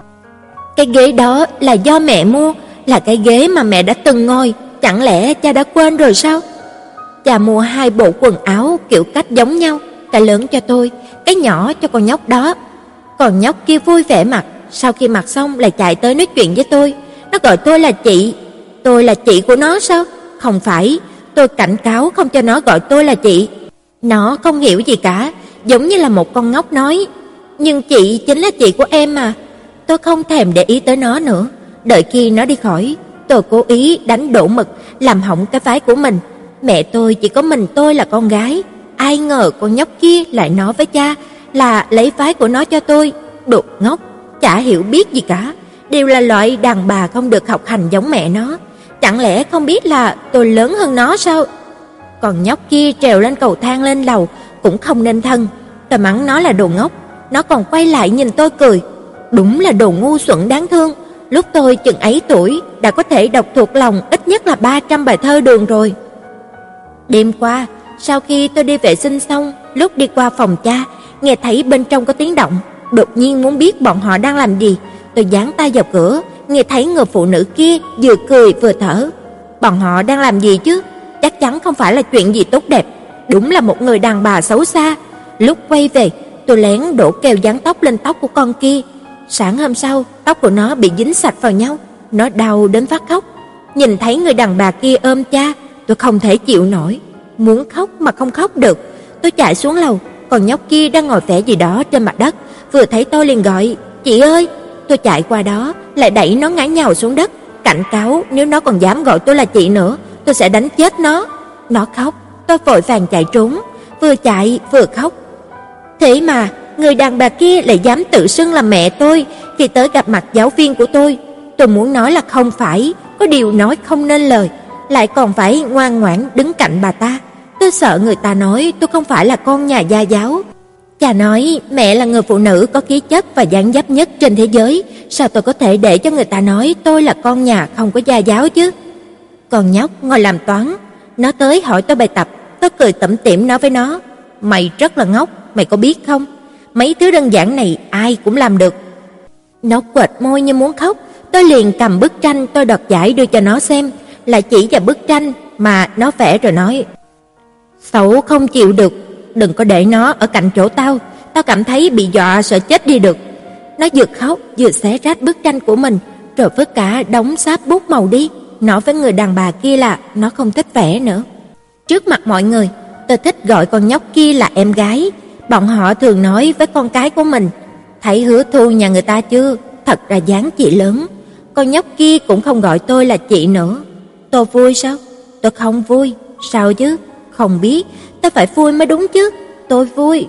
Cái ghế đó là do mẹ mua, là cái ghế mà mẹ đã từng ngồi, chẳng lẽ cha đã quên rồi sao? Cha mua hai bộ quần áo kiểu cách giống nhau, cái lớn cho tôi, cái nhỏ cho con nhóc đó. Còn nhóc kia vui vẻ mặt, sau khi mặc xong lại chạy tới nói chuyện với tôi, nó gọi tôi là chị. Tôi là chị của nó sao? Không phải, tôi cảnh cáo không cho nó gọi tôi là chị. Nó không hiểu gì cả, giống như là một con ngốc nói, nhưng chị chính là chị của em mà. Tôi không thèm để ý tới nó nữa. Đợi khi nó đi khỏi, tôi cố ý đánh đổ mực, làm hỏng cái phái của mình. Mẹ tôi chỉ có mình tôi là con gái, ai ngờ con nhóc kia lại nói với cha là lấy phái của nó cho tôi. Đột ngốc, chả hiểu biết gì cả, đều là loại đàn bà không được học hành giống mẹ nó. Chẳng lẽ không biết là tôi lớn hơn nó sao? Còn nhóc kia trèo lên cầu thang lên lầu cũng không nên thân, tôi mắng nó là đồ ngốc, nó còn quay lại nhìn tôi cười. Đúng là đồ ngu xuẩn đáng thương. Lúc tôi chừng ấy tuổi đã có thể đọc thuộc lòng ít nhất là 300 bài thơ đường rồi. Đêm qua, sau khi tôi đi vệ sinh xong, lúc đi qua phòng cha, nghe thấy bên trong có tiếng động, đột nhiên muốn biết bọn họ đang làm gì. Tôi dán tay vào cửa, nghe thấy người phụ nữ kia vừa cười vừa thở. Bọn họ đang làm gì chứ? Chắc chắn không phải là chuyện gì tốt đẹp, đúng là một người đàn bà xấu xa. Lúc quay về, tôi lén đổ keo dán tóc lên tóc của con kia. Sáng hôm sau, tóc của nó bị dính sạch vào nhau, nó đau đến phát khóc. Nhìn thấy người đàn bà kia ôm cha, tôi không thể chịu nổi, muốn khóc mà không khóc được. Tôi chạy xuống lầu, còn nhóc kia đang ngồi vẽ gì đó trên mặt đất, vừa thấy tôi liền gọi, "Chị ơi!" Tôi chạy qua đó, lại đẩy nó ngã nhào xuống đất, cảnh cáo nếu nó còn dám gọi tôi là chị nữa, tôi sẽ đánh chết nó. Nó khóc, tôi vội vàng chạy trốn, vừa chạy vừa khóc. Thế mà, người đàn bà kia lại dám tự xưng là mẹ tôi khi tới gặp mặt giáo viên của tôi. Tôi muốn nói là không phải, có điều nói không nên lời, lại còn phải ngoan ngoãn đứng cạnh bà ta. Tôi sợ người ta nói tôi không phải là con nhà gia giáo. Cha nói mẹ là người phụ nữ có khí chất và dáng dấp nhất trên thế giới, sao tôi có thể để cho người ta nói tôi là con nhà không có gia giáo chứ? Còn nhóc ngồi làm toán, nó tới hỏi tôi bài tập, tôi cười tẩm tỉm nói với nó, mày rất là ngốc, mày có biết không? Mấy thứ đơn giản này ai cũng làm được. Nó quệt môi như muốn khóc, tôi liền cầm bức tranh tôi đoạt giải đưa cho nó xem, là chỉ vào bức tranh mà nó vẽ rồi nói: "Xấu không chịu được, đừng có để nó ở cạnh chỗ tao, tao cảm thấy bị dọa sợ chết đi được." Nó vừa khóc vừa xé rách bức tranh của mình, rồi vứt cả đống sáp bút màu đi, nói với người đàn bà kia là nó không thích vẽ nữa. Trước mặt mọi người, tôi thích gọi con nhóc kia là em gái, bọn họ thường nói với con cái của mình, thấy Hứa Thu nhà người ta chưa, thật ra dáng chị lớn. Con nhóc kia cũng không gọi tôi là chị nữa. Tôi vui sao? Tôi không vui. Sao chứ? Không biết, ta phải vui mới đúng chứ. Tôi vui.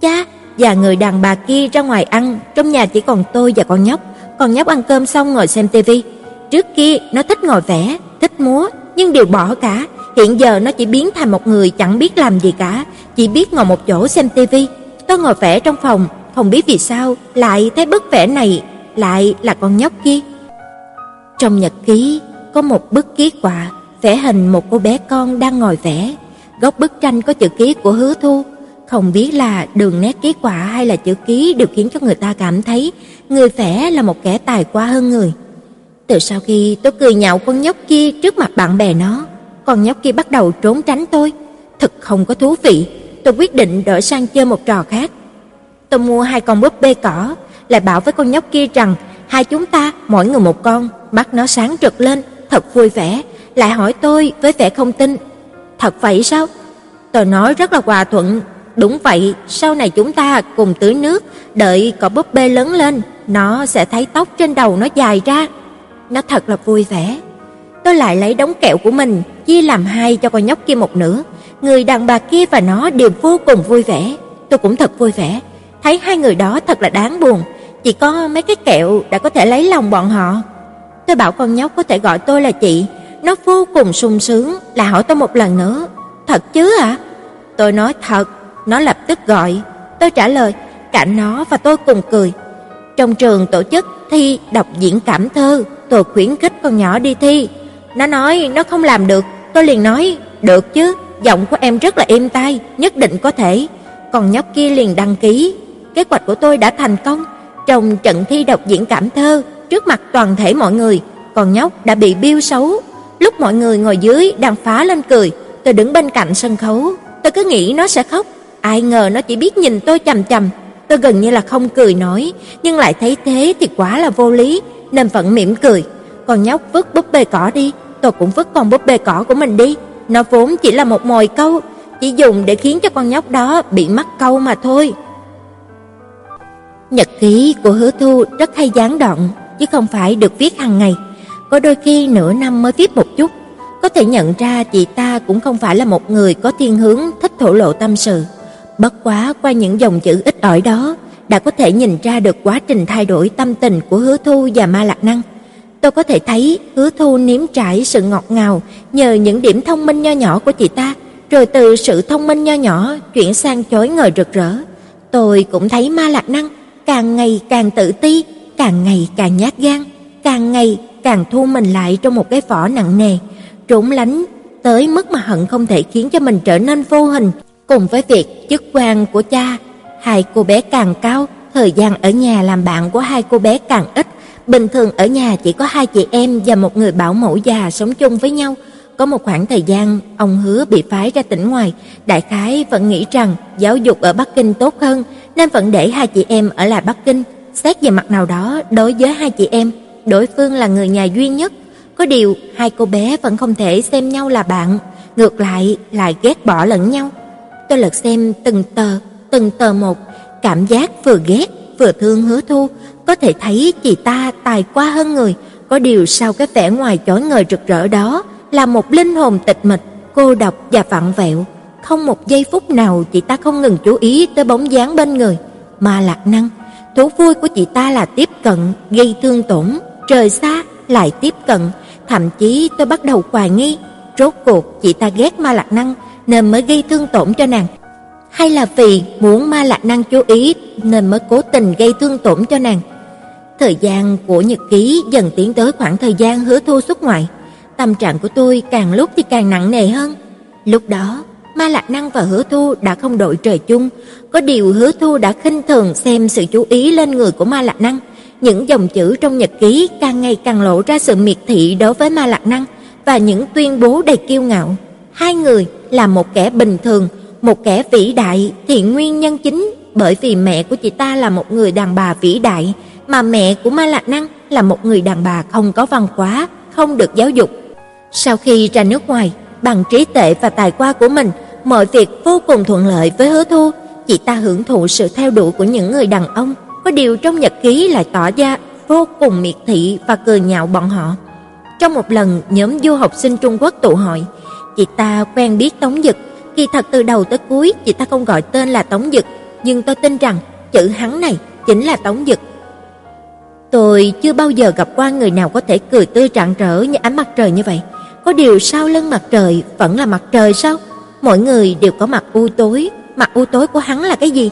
Cha, và người đàn bà kia ra ngoài ăn, trong nhà chỉ còn tôi và con nhóc. Con nhóc ăn cơm xong ngồi xem tivi. Trước kia nó thích ngồi vẽ, thích múa, nhưng đều bỏ cả. Hiện giờ nó chỉ biến thành một người chẳng biết làm gì cả, chỉ biết ngồi một chỗ xem tivi. Tôi ngồi vẽ trong phòng, không biết vì sao lại thấy bức vẽ này lại là con nhóc kia. Trong nhật ký có một bức ký họa vẽ hình một cô bé con đang ngồi vẽ. Góc bức tranh có chữ ký của Hứa Thu, không biết là đường nét ký quả hay là chữ ký đều khiến cho người ta cảm thấy người vẽ là một kẻ tài quá hơn người. Từ sau khi tôi cười nhạo con nhóc kia trước mặt bạn bè nó, con nhóc kia bắt đầu trốn tránh tôi, thật không có thú vị. Tôi quyết định đổi sang chơi một trò khác. Tôi mua hai con búp bê cỏ, lại bảo với con nhóc kia rằng hai chúng ta mỗi người một con, bắt nó sáng trực lên, thật vui vẻ, lại hỏi tôi với vẻ không tin. Thật vậy sao? Tôi nói rất là hòa thuận, đúng vậy, sau này chúng ta cùng tưới nước, đợi có búp bê lớn lên, nó sẽ thấy tóc trên đầu nó dài ra. Nó thật là vui vẻ. Tôi lại lấy đống kẹo của mình chia làm hai cho con nhóc kia một nửa. Người đàn bà kia và nó đều vô cùng vui vẻ, tôi cũng thật vui vẻ. Thấy hai người đó thật là đáng buồn, chỉ có mấy cái kẹo đã có thể lấy lòng bọn họ. Tôi bảo con nhóc có thể gọi tôi là chị, nó vô cùng sung sướng, là hỏi tôi một lần nữa, "Thật chứ ạ?" Tôi nói thật, nó lập tức gọi. Tôi trả lời, cả nó và tôi cùng cười. Trong trường tổ chức thi đọc diễn cảm thơ, tôi khuyến khích con nhỏ đi thi. Nó nói nó không làm được, tôi liền nói, "Được chứ, giọng của em rất là êm tai, nhất định có thể." Còn nhóc kia liền đăng ký. Kế hoạch của tôi đã thành công. Trong trận thi đọc diễn cảm thơ, trước mặt toàn thể mọi người, con nhóc đã bị biêu xấu. Lúc mọi người ngồi dưới đang phá lên cười, tôi đứng bên cạnh sân khấu, tôi cứ nghĩ nó sẽ khóc, ai ngờ nó chỉ biết nhìn tôi chằm chằm. Tôi gần như là không cười nổi, nhưng lại thấy thế thì quá là vô lý, nên vẫn mỉm cười. Con nhóc vứt búp bê cỏ đi, tôi cũng vứt con búp bê cỏ của mình đi. Nó vốn chỉ là một mồi câu, chỉ dùng để khiến cho con nhóc đó bị mắc câu mà thôi. Nhật ký của Hứa Thu rất hay gián đoạn, chứ không phải được viết hàng ngày. Có đôi khi nửa năm mới viết một chút, có thể nhận ra chị ta cũng không phải là một người có thiên hướng thích thổ lộ tâm sự. Bất quá qua những dòng chữ ít ỏi đó, đã có thể nhìn ra được quá trình thay đổi tâm tình của Hứa Thu và Ma Lạc Năng. Tôi có thể thấy Hứa Thu nếm trải sự ngọt ngào nhờ những điểm thông minh nho nhỏ của chị ta, rồi từ sự thông minh nho nhỏ chuyển sang chói ngời rực rỡ. Tôi cũng thấy Ma Lạc Năng càng ngày càng tự ti, càng ngày càng nhát gan, càng ngày càng thu mình lại trong một cái vỏ nặng nề, trốn lánh tới mức mà hận không thể khiến cho mình trở nên vô hình, cùng với việc chức quan của cha, hai cô bé càng cao, thời gian ở nhà làm bạn của hai cô bé càng ít. Bình thường ở nhà chỉ có hai chị em và một người bảo mẫu già sống chung với nhau. Có một khoảng thời gian ông hứa bị phái ra tỉnh ngoài, đại khái vẫn nghĩ rằng giáo dục ở Bắc Kinh tốt hơn nên vẫn để hai chị em ở lại Bắc Kinh. Xét về mặt nào đó, đối với hai chị em, đối phương là người nhà duy nhất, có điều hai cô bé vẫn không thể xem nhau là bạn, ngược lại lại ghét bỏ lẫn nhau. Tôi lật xem từng tờ, từng tờ một, cảm giác vừa ghét vừa thương Hứa Thu, có thể thấy chị ta tài qua hơn người, có điều sau cái vẻ ngoài chói ngời rực rỡ đó là một linh hồn tịch mịch, cô độc và vặn vẹo, không một giây phút nào chị ta không ngừng chú ý tới bóng dáng bên người. Mà Lạc Năng, thú vui của chị ta là tiếp cận, gây thương tổn, trời xa lại tiếp cận, thậm chí tôi bắt đầu hoài nghi, rốt cuộc chị ta ghét Ma Lạc Năng nên mới gây thương tổn cho nàng, hay là vì muốn Ma Lạc Năng chú ý nên mới cố tình gây thương tổn cho nàng. Thời gian của nhật ký dần tiến tới khoảng thời gian hứa thu xuất ngoại, tâm trạng của tôi càng lúc thì càng nặng nề hơn. Lúc đó, Ma Lạc Năng và Hứa Thu đã không đội trời chung, có điều Hứa Thu đã khinh thường xem sự chú ý lên người của Ma Lạc Năng, những dòng chữ trong nhật ký càng ngày càng lộ ra sự miệt thị đối với Ma Lạc Năng và những tuyên bố đầy kiêu ngạo. Hai người là một kẻ bình thường, một kẻ vĩ đại thì nguyên nhân chính bởi vì mẹ của chị ta là một người đàn bà vĩ đại, mà mẹ của Ma Lạc Năng là một người đàn bà không có văn hóa, không được giáo dục. Sau khi ra nước ngoài, bằng trí tuệ và tài qua của mình, mọi việc vô cùng thuận lợi với Hứa Thu, chị ta hưởng thụ sự theo đuổi của những người đàn ông, có điều trong nhật ký lại tỏ ra vô cùng miệt thị và cười nhạo bọn họ. Trong một lần nhóm du học sinh Trung Quốc tụ hội, chị ta quen biết Tống Dực, kỳ thật từ đầu tới cuối chị ta không gọi tên là Tống Dực, nhưng tôi tin rằng chữ hắn này chính là Tống Dực. Tôi chưa bao giờ gặp qua người nào có thể cười tươi rạng rỡ như ánh mặt trời như vậy. Có điều sau lưng mặt trời vẫn là mặt trời sao? Mọi người đều có mặt u tối, mặt u tối của hắn là cái gì?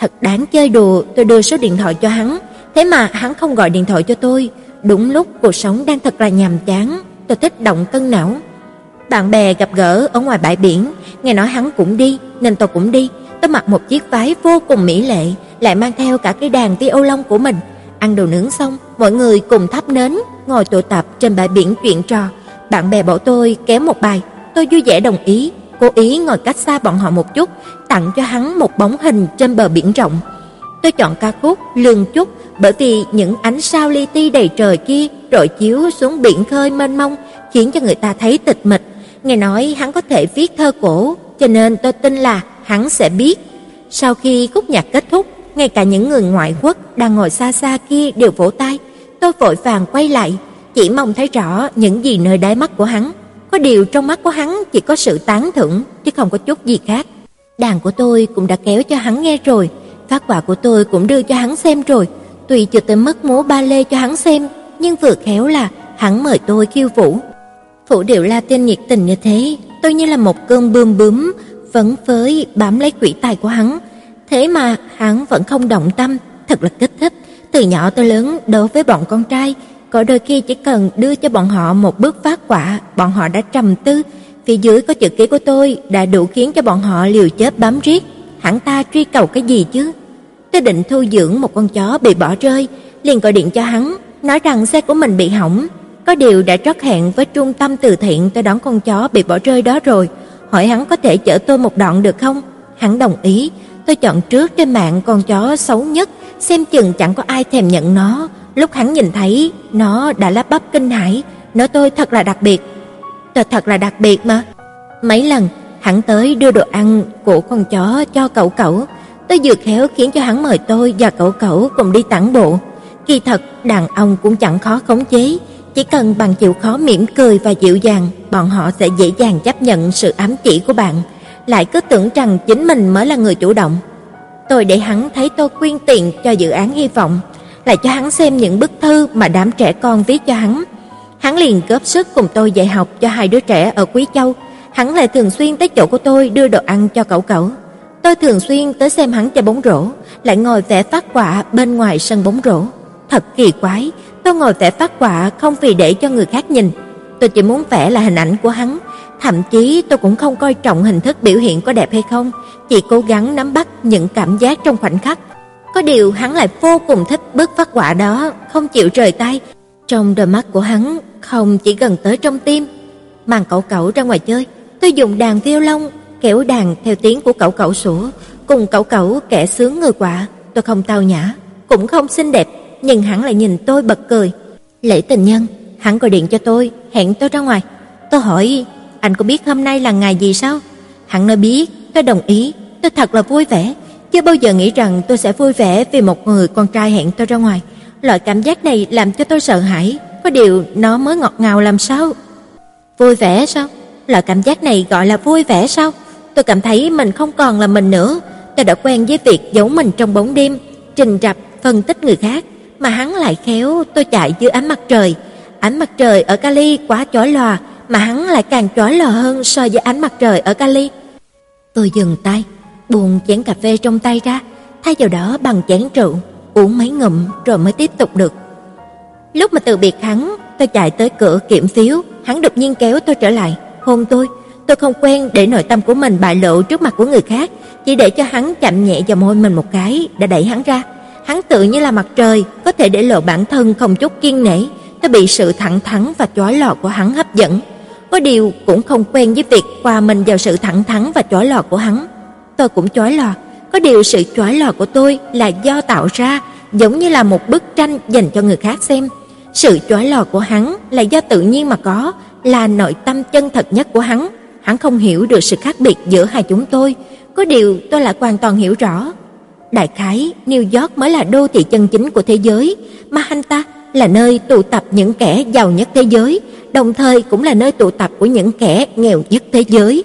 Thật đáng chơi đùa, tôi đưa số điện thoại cho hắn, thế mà hắn không gọi điện thoại cho tôi. Đúng lúc cuộc sống đang thật là nhàm chán, tôi thích động cân não. Bạn bè gặp gỡ ở ngoài bãi biển, nghe nói hắn cũng đi, nên tôi cũng đi. Tôi mặc một chiếc váy vô cùng mỹ lệ, lại mang theo cả cái đàn violon của mình. Ăn đồ nướng xong, mọi người cùng thắp nến, ngồi tụ tập trên bãi biển chuyện trò. Bạn bè bảo tôi kéo một bài, tôi vui vẻ đồng ý, cố ý ngồi cách xa bọn họ một chút, tặng cho hắn một bóng hình trên bờ biển rộng. Tôi chọn ca khúc Lương Chúc bởi vì những ánh sao li ti đầy trời kia rọi chiếu xuống biển khơi mênh mông, khiến cho người ta thấy tịch mịch. Nghe nói hắn có thể viết thơ cổ, cho nên tôi tin là hắn sẽ biết. Sau khi khúc nhạc kết thúc, ngay cả những người ngoại quốc đang ngồi xa xa kia đều vỗ tay. Tôi vội vàng quay lại, chỉ mong thấy rõ những gì nơi đáy mắt của hắn. Có điều trong mắt của hắn chỉ có sự tán thưởng chứ không có chút gì khác. Đàn của tôi cũng đã kéo cho hắn nghe rồi, phát quả của tôi cũng đưa cho hắn xem rồi. Tuy chưa tới mức múa ba lê cho hắn xem, nhưng vừa khéo là hắn mời tôi khiêu vũ. Vũ điệu Latin nhiệt tình như thế, tôi như là một cơn bươm bướm vẫn phới bám lấy quỷ tài của hắn. Thế mà hắn vẫn không động tâm, thật là kích thích. Từ nhỏ tới lớn đối với bọn con trai, có đôi khi chỉ cần đưa cho bọn họ một bước phát quả, bọn họ đã trầm tư. Phía dưới có chữ ký của tôi đã đủ khiến cho bọn họ liều chết bám riết. hẳn ta truy cầu cái gì chứ? Tôi định thu dưỡng một con chó bị bỏ rơi, liền gọi điện cho hắn, nói rằng xe của mình bị hỏng. Có điều đã trót hẹn với trung tâm từ thiện tôi đón con chó bị bỏ rơi đó rồi, hỏi hắn có thể chở tôi một đoạn được không? Hắn đồng ý. Tôi chọn trước trên mạng con chó xấu nhất, xem chừng chẳng có ai thèm nhận nó. Lúc hắn nhìn thấy, nó đã lắp bắp kinh hãi, nói tôi thật là đặc biệt thật thật là đặc biệt mà. Mấy lần hắn tới đưa đồ ăn của con chó cho cậu cậu, tôi vừa khéo khiến cho hắn mời tôi và cậu cậu cùng đi tản bộ. Kỳ thật, đàn ông cũng chẳng khó khống chế, chỉ cần bằng chịu khó mỉm cười và dịu dàng, bọn họ sẽ dễ dàng chấp nhận sự ám chỉ của bạn, lại cứ tưởng rằng chính mình mới là người chủ động. Tôi để hắn thấy tôi quyên tiền cho dự án hy vọng, lại cho hắn xem những bức thư mà đám trẻ con viết cho hắn. Hắn liền góp sức cùng tôi dạy học cho hai đứa trẻ ở Quý Châu. Hắn lại thường xuyên tới chỗ của tôi đưa đồ ăn cho cậu cậu. Tôi thường xuyên tới xem hắn chơi bóng rổ, lại ngồi vẽ phát quả bên ngoài sân bóng rổ. Thật kỳ quái, tôi ngồi vẽ phát quả không vì để cho người khác nhìn, tôi chỉ muốn vẽ là hình ảnh của hắn, thậm chí tôi cũng không coi trọng hình thức biểu hiện có đẹp hay không, chỉ cố gắng nắm bắt những cảm giác trong khoảnh khắc. Có điều hắn lại vô cùng thích bức phát quả đó, không chịu rời tay. Trong đôi mắt của hắn không chỉ gần tới trong tim. Mang cậu cậu ra ngoài chơi, tôi dùng đàn violon kéo đàn theo tiếng của cậu cậu sủa, cùng cậu cậu kẻ sướng người quạ, tôi không tao nhã, cũng không xinh đẹp, nhưng hắn lại nhìn tôi bật cười. Lễ tình nhân, hắn gọi điện cho tôi, hẹn tôi ra ngoài. Tôi hỏi, anh có biết hôm nay là ngày gì sao? Hắn nói biết, tôi đồng ý, tôi thật là vui vẻ, chưa bao giờ nghĩ rằng tôi sẽ vui vẻ vì một người con trai hẹn tôi ra ngoài. Loại cảm giác này làm cho tôi sợ hãi, có điều nó mới ngọt ngào làm sao? Vui vẻ sao? Loại cảm giác này gọi là vui vẻ sao? Tôi cảm thấy mình không còn là mình nữa. Tôi đã quen với việc giấu mình trong bóng đêm, trình rập, phân tích người khác, mà hắn lại khéo tôi chạy dưới ánh mặt trời. Ánh mặt trời ở Cali quá chói lòa, mà hắn lại càng chói lòa hơn so với ánh mặt trời ở Cali. Tôi dừng tay, buông chén cà phê trong tay ra, thay vào đó bằng chén rượu, uống mấy ngụm rồi mới tiếp tục được. Lúc mà từ biệt hắn, tôi chạy tới cửa kiểm phiếu, hắn đột nhiên kéo tôi trở lại, hôn tôi. Tôi không quen để nội tâm của mình bại lộ trước mặt của người khác, chỉ để cho hắn chạm nhẹ vào môi mình một cái đã đẩy hắn ra. Hắn tự như là mặt trời, có thể để lộ bản thân không chút kiên nể. Tôi bị sự thẳng thắn và chói lòa của hắn hấp dẫn. Có điều cũng không quen với việc qua mình vào sự thẳng thắn và chói lòa của hắn. Tôi cũng chói lòa, có điều sự chói lòa của tôi là do tạo ra, giống như là một bức tranh dành cho người khác xem. Sự chói lò của hắn là do tự nhiên mà có, là nội tâm chân thật nhất của hắn. Hắn không hiểu được sự khác biệt giữa hai chúng tôi, có điều tôi lại hoàn toàn hiểu rõ. Đại khái, New York mới là đô thị chân chính của thế giới, mà anh ta là nơi tụ tập những kẻ giàu nhất thế giới, đồng thời cũng là nơi tụ tập của những kẻ nghèo nhất thế giới.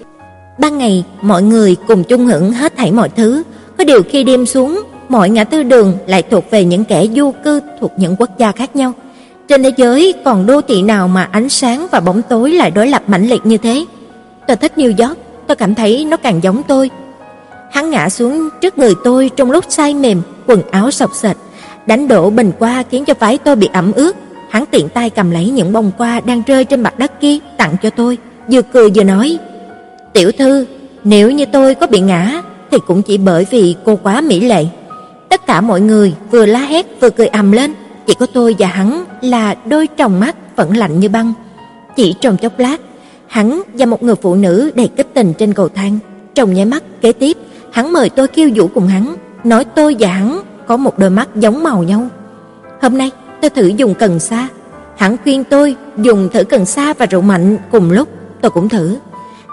Ban ngày, mọi người cùng chung hưởng hết thảy mọi thứ, có điều khi đêm xuống, mọi ngã tư đường lại thuộc về những kẻ du cư thuộc những quốc gia khác nhau. Trên thế giới còn đô thị nào mà ánh sáng và bóng tối lại đối lập mãnh liệt như thế? Tôi thích New York, tôi cảm thấy nó càng giống tôi. Hắn ngã xuống trước người tôi trong lúc say mềm, quần áo sọc sệt, đánh đổ bình qua khiến cho váy tôi bị ẩm ướt. Hắn tiện tay cầm lấy những bông hoa đang rơi trên mặt đất kia tặng cho tôi, vừa cười vừa nói: "Tiểu thư, nếu như tôi có bị ngã thì cũng chỉ bởi vì cô quá mỹ lệ." Tất cả mọi người vừa la hét vừa cười ầm lên, chỉ có tôi và hắn là đôi tròng mắt vẫn lạnh như băng. Chỉ trong chốc lát, hắn và một người phụ nữ đầy kích tình trên cầu thang, trong nháy mắt kế tiếp, hắn mời tôi kêu vũ cùng hắn, nói tôi và hắn có một đôi mắt giống màu nhau. Hôm nay tôi thử dùng cần sa, hắn khuyên tôi dùng thử cần sa và rượu mạnh cùng lúc, tôi cũng thử.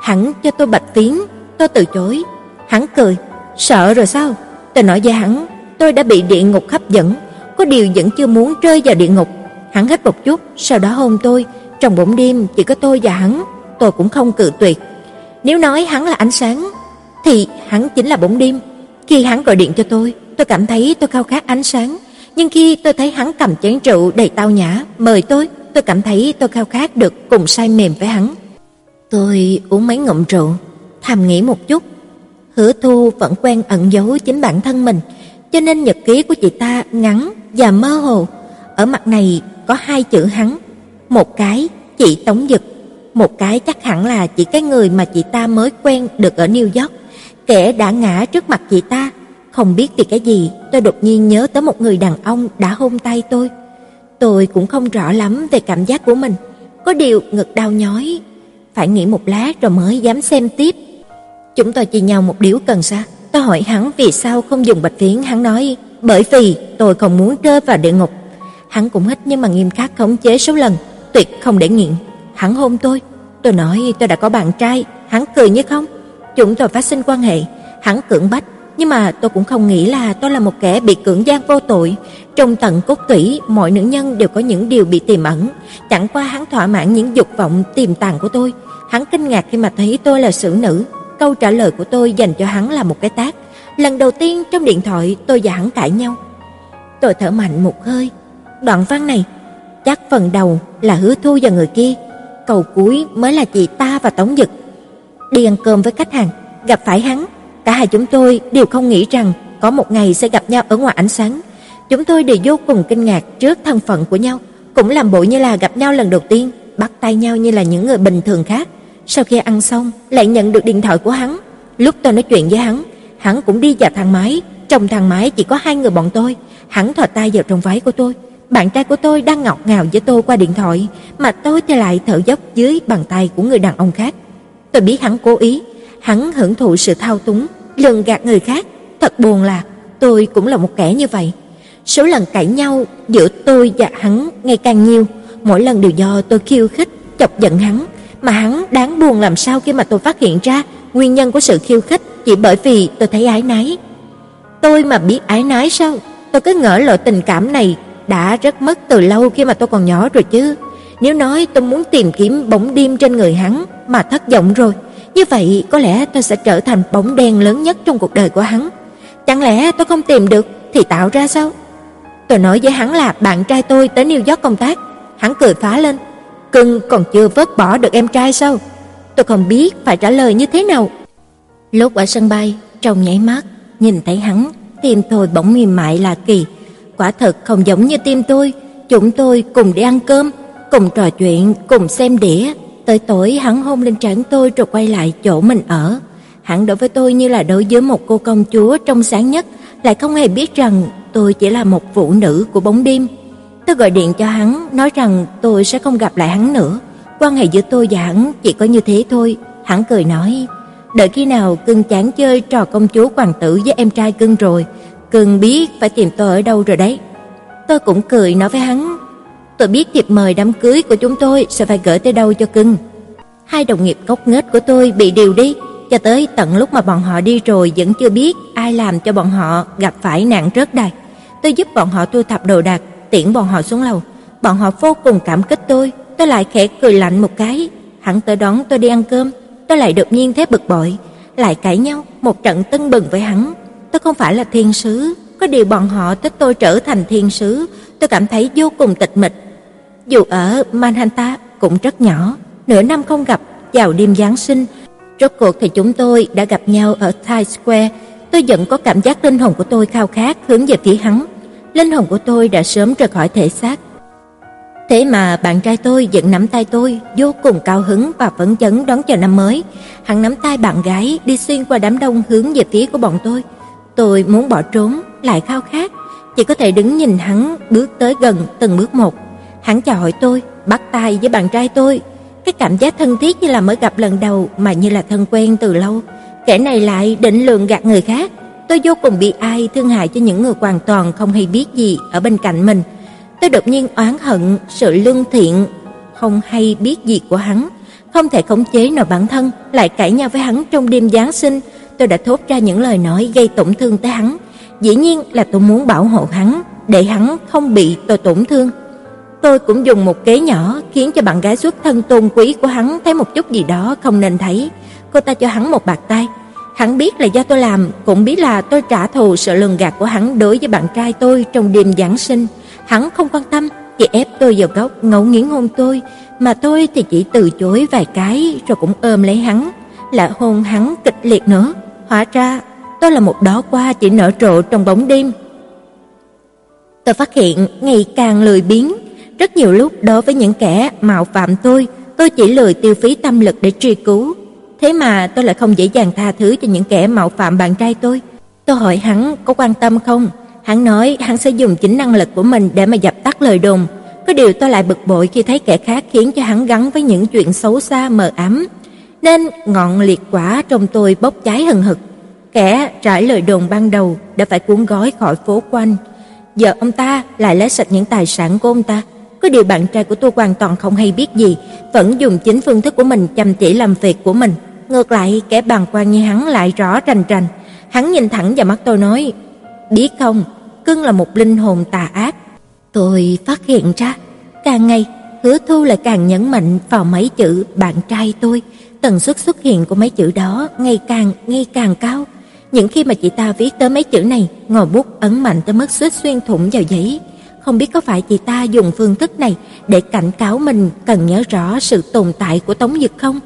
Hắn cho tôi bạch phiến, tôi từ chối. Hắn cười, sợ rồi sao? Tôi nói với hắn, tôi đã bị địa ngục hấp dẫn, có điều vẫn chưa muốn rơi vào địa ngục. Hắn hít một chút, sau đó hôn tôi, trong bóng đêm chỉ có tôi và hắn, tôi cũng không cự tuyệt. Nếu nói hắn là ánh sáng, thì hắn chính là bóng đêm. Khi hắn gọi điện cho tôi, tôi cảm thấy tôi khao khát ánh sáng, nhưng khi tôi thấy hắn cầm chén rượu đầy tao nhã mời tôi, tôi cảm thấy tôi khao khát được cùng say mềm với hắn. Tôi uống mấy ngụm rượu, thầm nghĩ một chút. Hứa Thu vẫn quen ẩn giấu chính bản thân mình, cho nên nhật ký của chị ta ngắn và mơ hồ. Ở mặt này có hai chữ hắn, một cái chị Tống Dực, một cái chắc hẳn là chỉ cái người mà chị ta mới quen được ở New York, kẻ đã ngã trước mặt chị ta. Không biết vì cái gì, tôi đột nhiên nhớ tới một người đàn ông đã hôn tay tôi. Tôi cũng không rõ lắm về cảm giác của mình, có điều ngực đau nhói, phải nghĩ một lát rồi mới dám xem tiếp. Chúng tôi chỉ nhau một điếu cần sa. Tôi hỏi hắn vì sao không dùng bạch phiến, hắn nói bởi vì tôi không muốn rơi vào địa ngục. Hắn cũng hít nhưng mà nghiêm khắc khống chế số lần, tuyệt không để nghiện. Hắn hôn tôi, tôi nói tôi đã có bạn trai, hắn cười như không. Chúng tôi phát sinh quan hệ, hắn cưỡng bách, nhưng mà tôi cũng không nghĩ là tôi là một kẻ bị cưỡng gian vô tội. Trong tận cốt tủy, mọi nữ nhân đều có những điều bị tiềm ẩn, chẳng qua hắn thỏa mãn những dục vọng tiềm tàng của tôi. Hắn kinh ngạc khi mà thấy tôi là xử nữ, câu trả lời của tôi dành cho hắn là một cái tát. Lần đầu tiên trong điện thoại tôi và hắn cãi nhau. Tôi thở mạnh một hơi. Đoạn văn này, chắc phần đầu là hứa thu và người kia, cầu cuối mới là chị ta và Tống Dực. Đi ăn cơm với khách hàng, gặp phải hắn, cả hai chúng tôi đều không nghĩ rằng có một ngày sẽ gặp nhau ở ngoài ánh sáng. Chúng tôi đều vô cùng kinh ngạc trước thân phận của nhau, cũng làm bộ như là gặp nhau lần đầu tiên, bắt tay nhau như là những người bình thường khác. Sau khi ăn xong, lại nhận được điện thoại của hắn. Lúc tôi nói chuyện với hắn, hắn cũng đi vào thang máy, trong thang máy chỉ có hai người bọn tôi. Hắn thò tay vào trong váy của tôi. Bạn trai của tôi đang ngọt ngào với tôi qua điện thoại, mà tôi thì lại thở dốc dưới bàn tay của người đàn ông khác. Tôi biết hắn cố ý, hắn hưởng thụ sự thao túng, lường gạt người khác. Thật buồn là tôi cũng là một kẻ như vậy. Số lần cãi nhau giữa tôi và hắn ngày càng nhiều, mỗi lần đều do tôi khiêu khích, chọc giận hắn, mà hắn đáng buồn làm sao khi mà tôi phát hiện ra nguyên nhân của sự khiêu khích chỉ bởi vì tôi thấy ái nái. Tôi mà biết ái nái sao? Tôi cứ ngỡ loại tình cảm này đã rất mất từ lâu khi mà tôi còn nhỏ rồi chứ. Nếu nói tôi muốn tìm kiếm bóng đêm trên người hắn mà thất vọng rồi, như vậy có lẽ tôi sẽ trở thành bóng đen lớn nhất trong cuộc đời của hắn. Chẳng lẽ tôi không tìm được thì tạo ra sao? Tôi nói với hắn là bạn trai tôi tới New York công tác, hắn cười phá lên. Cưng còn chưa vớt bỏ được em trai sao? Tôi không biết phải trả lời như thế nào. Lúc ở sân bay, trong nháy mắt, nhìn thấy hắn, tim tôi bỗng mềm mại lạ kỳ. Quả thật không giống như tim tôi, chúng tôi cùng đi ăn cơm, cùng trò chuyện, cùng xem đĩa. Tới tối hắn hôn lên trán tôi rồi quay lại chỗ mình ở. Hắn đối với tôi như là đối với một cô công chúa trong sáng nhất, lại không hề biết rằng tôi chỉ là một phụ nữ của bóng đêm. Tôi gọi điện cho hắn, nói rằng tôi sẽ không gặp lại hắn nữa. Quan hệ giữa tôi và hắn chỉ có như thế thôi. Hắn cười nói, đợi khi nào cưng chán chơi trò công chúa hoàng tử với em trai cưng rồi, cưng biết phải tìm tôi ở đâu rồi đấy. Tôi cũng cười nói với hắn, tôi biết thiệp mời đám cưới của chúng tôi sẽ phải gửi tới đâu cho cưng. Hai đồng nghiệp cốc nghếch của tôi bị điều đi, cho tới tận lúc mà bọn họ đi rồi vẫn chưa biết ai làm cho bọn họ gặp phải nạn rớt đài. Tôi giúp bọn họ thu thập đồ đạc, tiễn bọn họ xuống lầu. Bọn họ vô cùng cảm kích tôi, tôi lại khẽ cười lạnh một cái. Hắn tới đón tôi đi ăn cơm, tôi lại đột nhiên thấy bực bội, lại cãi nhau một trận tưng bừng với hắn. Tôi không phải là thiên sứ, có điều bọn họ thích tôi trở thành thiên sứ, tôi cảm thấy vô cùng tịch mịch. Dù ở Manhattan cũng rất nhỏ, nửa năm không gặp, vào đêm Giáng sinh, rốt cuộc thì chúng tôi đã gặp nhau ở Times Square. Tôi vẫn có cảm giác linh hồn của tôi khao khát hướng về phía hắn linh hồn của tôi đã sớm rời khỏi thể xác. Thế mà bạn trai tôi vẫn nắm tay tôi, vô cùng cao hứng và phấn chấn đón chờ năm mới. Hắn nắm tay bạn gái đi xuyên qua đám đông hướng về phía của bọn tôi. Tôi muốn bỏ trốn, lại khao khát, chỉ có thể đứng nhìn hắn bước tới gần từng bước một. Hắn chào hỏi tôi, bắt tay với bạn trai tôi. Cái cảm giác thân thiết như là mới gặp lần đầu mà như là thân quen từ lâu. Kẻ này lại định lường gạt người khác. Tôi vô cùng bị ai thương hại cho những người hoàn toàn không hay biết gì ở bên cạnh mình. Tôi đột nhiên oán hận sự lương thiện không hay biết gì của hắn, không thể khống chế nổi bản thân, lại cãi nhau với hắn trong đêm Giáng sinh. Tôi đã thốt ra những lời nói gây tổn thương tới hắn. Dĩ nhiên là tôi muốn bảo hộ hắn, để hắn không bị tôi tổn thương. Tôi cũng dùng một kế nhỏ khiến cho bạn gái xuất thân tôn quý của hắn thấy một chút gì đó không nên thấy. Cô ta cho hắn một bạc tay. Hắn biết là do tôi làm, cũng biết là tôi trả thù sự lường gạt của hắn đối với bạn trai tôi trong đêm Giáng sinh. Hắn không quan tâm, chỉ ép tôi vào góc ngấu nghiến hôn tôi, mà tôi thì chỉ từ chối vài cái rồi cũng ôm lấy hắn, lại hôn hắn kịch liệt nữa. Hóa ra tôi là một đó qua chỉ nở rộ trong bóng đêm. Tôi phát hiện ngày càng lười biếng, rất nhiều lúc đối với những kẻ mạo phạm tôi, tôi chỉ lười tiêu phí tâm lực để truy cứu. Thế mà tôi lại không dễ dàng tha thứ cho những kẻ mạo phạm bạn trai tôi. Tôi hỏi hắn có quan tâm không? Hắn nói hắn sẽ dùng chính năng lực của mình để mà dập tắt lời đồn. Có điều tôi lại bực bội khi thấy kẻ khác khiến cho hắn gắn với những chuyện xấu xa mờ ám. Nên ngọn liệt quả trong tôi bốc cháy hừng hực. Kẻ trải lời đồn ban đầu đã phải cuốn gói khỏi phố quanh. Giờ ông ta lại lấy sạch những tài sản của ông ta. Có điều bạn trai của tôi hoàn toàn không hay biết gì, vẫn dùng chính phương thức của mình chăm chỉ làm việc của mình. Ngược lại, kẻ bàng quan như hắn lại rõ rành rành. Hắn nhìn thẳng vào mắt tôi nói, biết không, cưng là một linh hồn tà ác. Tôi phát hiện ra, càng ngày Hứa Thu lại càng nhấn mạnh vào mấy chữ bạn trai tôi, tần suất xuất hiện của mấy chữ đó ngày càng ngày càng cao. Những khi mà chị ta viết tới mấy chữ này, ngòi bút ấn mạnh tới mức suýt xuyên thủng vào giấy. Không biết có phải chị ta dùng phương thức này để cảnh cáo mình cần nhớ rõ sự tồn tại của Tống Dực không?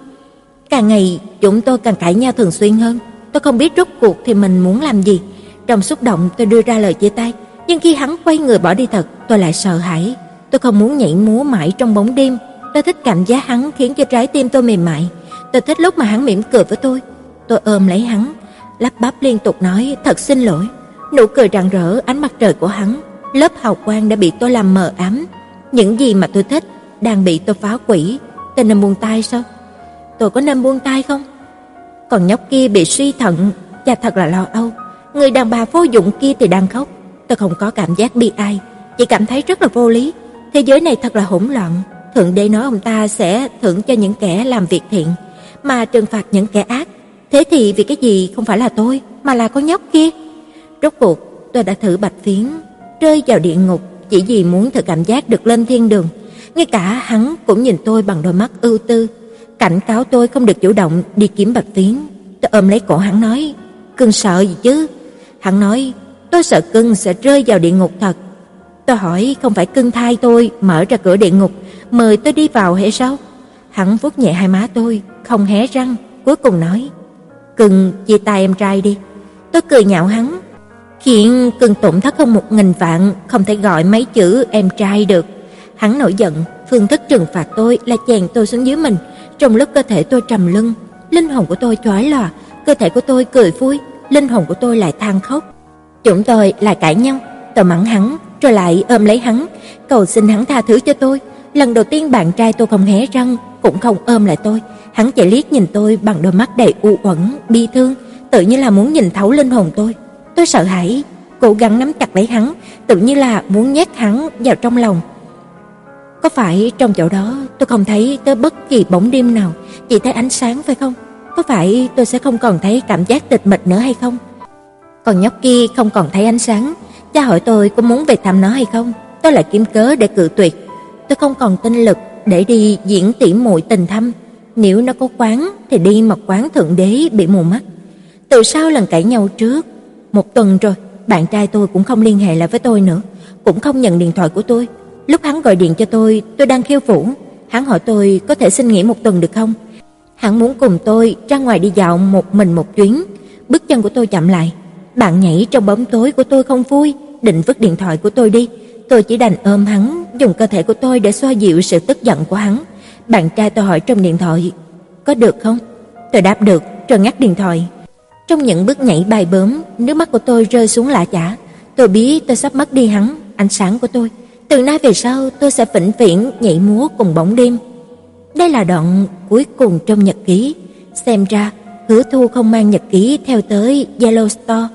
Càng ngày chúng tôi càng cãi nhau thường xuyên hơn. Tôi không biết rốt cuộc thì mình muốn làm gì. Trong xúc động tôi đưa ra lời chia tay, nhưng khi hắn quay người bỏ đi thật, tôi lại sợ hãi. Tôi không muốn nhảy múa mãi trong bóng đêm. Tôi thích cảm giác hắn khiến cho trái tim tôi mềm mại. Tôi thích lúc mà hắn mỉm cười với tôi. Tôi ôm lấy hắn, lắp bắp liên tục nói thật xin lỗi. Nụ cười rạng rỡ ánh mặt trời của hắn, lớp hào quang đã bị tôi làm mờ ám. Những gì mà tôi thích đang bị tôi phá hủy. Tôi nên buông tay sao? Tôi có nên buông tay không? Còn nhóc kia bị suy thận, cha thật là lo âu. Người đàn bà vô dụng kia thì đang khóc. Tôi không có cảm giác bi ai, chỉ cảm thấy rất là vô lý. Thế giới này thật là hỗn loạn. Thượng đế nói ông ta sẽ thưởng cho những kẻ làm việc thiện, mà trừng phạt những kẻ ác. Thế thì vì cái gì không phải là tôi, mà là con nhóc kia? Rốt cuộc, tôi đã thử bạch phiến, rơi vào địa ngục chỉ vì muốn thử cảm giác được lên thiên đường. Ngay cả hắn cũng nhìn tôi bằng đôi mắt ưu tư, cảnh cáo tôi không được chủ động đi kiếm bạch phiến. Tôi ôm lấy cổ hắn nói, cưng sợ gì chứ? Hắn nói, tôi sợ cưng sẽ rơi vào địa ngục thật. Tôi hỏi không phải cưng thai tôi mở ra cửa địa ngục mời tôi đi vào hay sao? Hắn vuốt nhẹ hai má tôi, không hé răng, cuối cùng nói: "Cưng chia tay em trai đi." Tôi cười nhạo hắn, khiến cưng tổn thất hơn một nghìn vạn, không thể gọi mấy chữ em trai được. Hắn nổi giận, phương thức trừng phạt tôi là chèn tôi xuống dưới mình, trong lúc cơ thể tôi trầm lưng, linh hồn của tôi chói lòa, cơ thể của tôi cười vui, linh hồn của tôi lại than khóc. Chúng tôi lại cãi nhau, tôi mắng hắn, rồi lại ôm lấy hắn, cầu xin hắn tha thứ cho tôi. Lần đầu tiên bạn trai tôi không hé răng, cũng không ôm lại tôi, hắn chỉ liếc nhìn tôi bằng đôi mắt đầy u uẩn, bi thương, tự như là muốn nhìn thấu linh hồn tôi. Tôi sợ hãi, cố gắng nắm chặt lấy hắn, tự như là muốn nhét hắn vào trong lòng. Có phải trong chỗ đó tôi không thấy tới bất kỳ bóng đêm nào, chỉ thấy ánh sáng phải không? Có phải tôi sẽ không còn thấy cảm giác tịch mịch nữa hay không? Còn nhóc kia không còn thấy ánh sáng, cha hỏi tôi có muốn về thăm nó hay không, tôi lại kiếm cớ để cự tuyệt. Tôi không còn tinh lực để đi diễn tỉ muội tình thâm, nếu nó có quán thì đi mà quán thượng đế bị mù mắt. Từ sau lần cãi nhau trước, một tuần rồi, bạn trai tôi cũng không liên hệ lại với tôi nữa, cũng không nhận điện thoại của tôi. Lúc hắn gọi điện cho tôi, tôi đang khiêu vũ, hắn hỏi tôi có thể xin nghỉ một tuần được không? Hắn muốn cùng tôi ra ngoài đi dạo một mình một chuyến. Bước chân của tôi chậm lại, bạn nhảy trong bóng tối của tôi không vui, định vứt điện thoại của tôi đi. Tôi chỉ đành ôm hắn, dùng cơ thể của tôi để xoa dịu sự tức giận của hắn. Bạn trai tôi hỏi trong điện thoại, "Có được không?" Tôi đáp được, rồi ngắt điện thoại. Trong những bước nhảy bay bướm, nước mắt của tôi rơi xuống lạ chả. Tôi biết tôi sắp mất đi hắn, ánh sáng của tôi. Từ nay về sau, tôi sẽ vĩnh viễn nhảy múa cùng bóng đêm. Đây là đoạn cuối cùng trong nhật ký. Xem ra, Hứa Thu không mang nhật ký theo tới Yellowstone.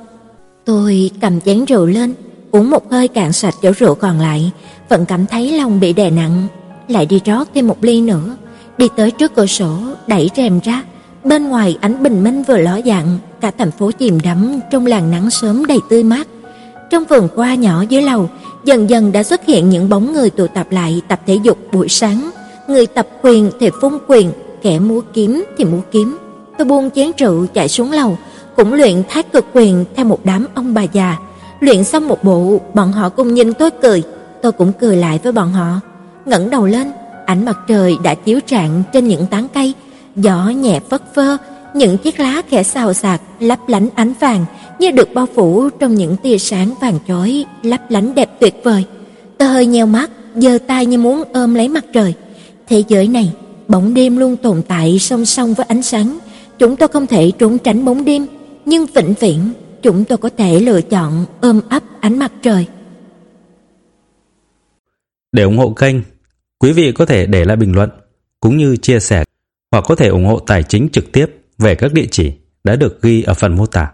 Tôi cầm chén rượu lên, uống một hơi cạn sạch chỗ rượu còn lại, vẫn cảm thấy lòng bị đè nặng, lại đi rót thêm một ly nữa, đi tới trước cửa sổ, đẩy rèm ra, bên ngoài ánh bình minh vừa ló dạng, cả thành phố chìm đắm trong làn nắng sớm đầy tươi mát. Trong vườn hoa nhỏ dưới lầu, dần dần đã xuất hiện những bóng người tụ tập lại tập thể dục buổi sáng, người tập quyền thì phun quyền, kẻ múa kiếm thì múa kiếm. Tôi buông chén rượu chạy xuống lầu, cũng luyện thái cực quyền theo một đám ông bà già. Luyện xong một bộ, bọn họ cùng nhìn tôi cười, tôi cũng cười lại với bọn họ. Ngẩng đầu lên, ánh mặt trời đã chiếu rạng trên những tán cây, gió nhẹ phất phơ, những chiếc lá khẽ xào xạc lấp lánh ánh vàng như được bao phủ trong những tia sáng vàng chói, lấp lánh đẹp tuyệt vời. Tôi hơi nheo mắt, giơ tay như muốn ôm lấy mặt trời. Thế giới này, bóng đêm luôn tồn tại song song với ánh sáng. Chúng tôi không thể trốn tránh bóng đêm, nhưng vĩnh viễn chúng tôi có thể lựa chọn ôm ấp ánh mặt trời. Để ủng hộ kênh, quý vị có thể để lại bình luận cũng như chia sẻ hoặc có thể ủng hộ tài chính trực tiếp về các địa chỉ đã được ghi ở phần mô tả.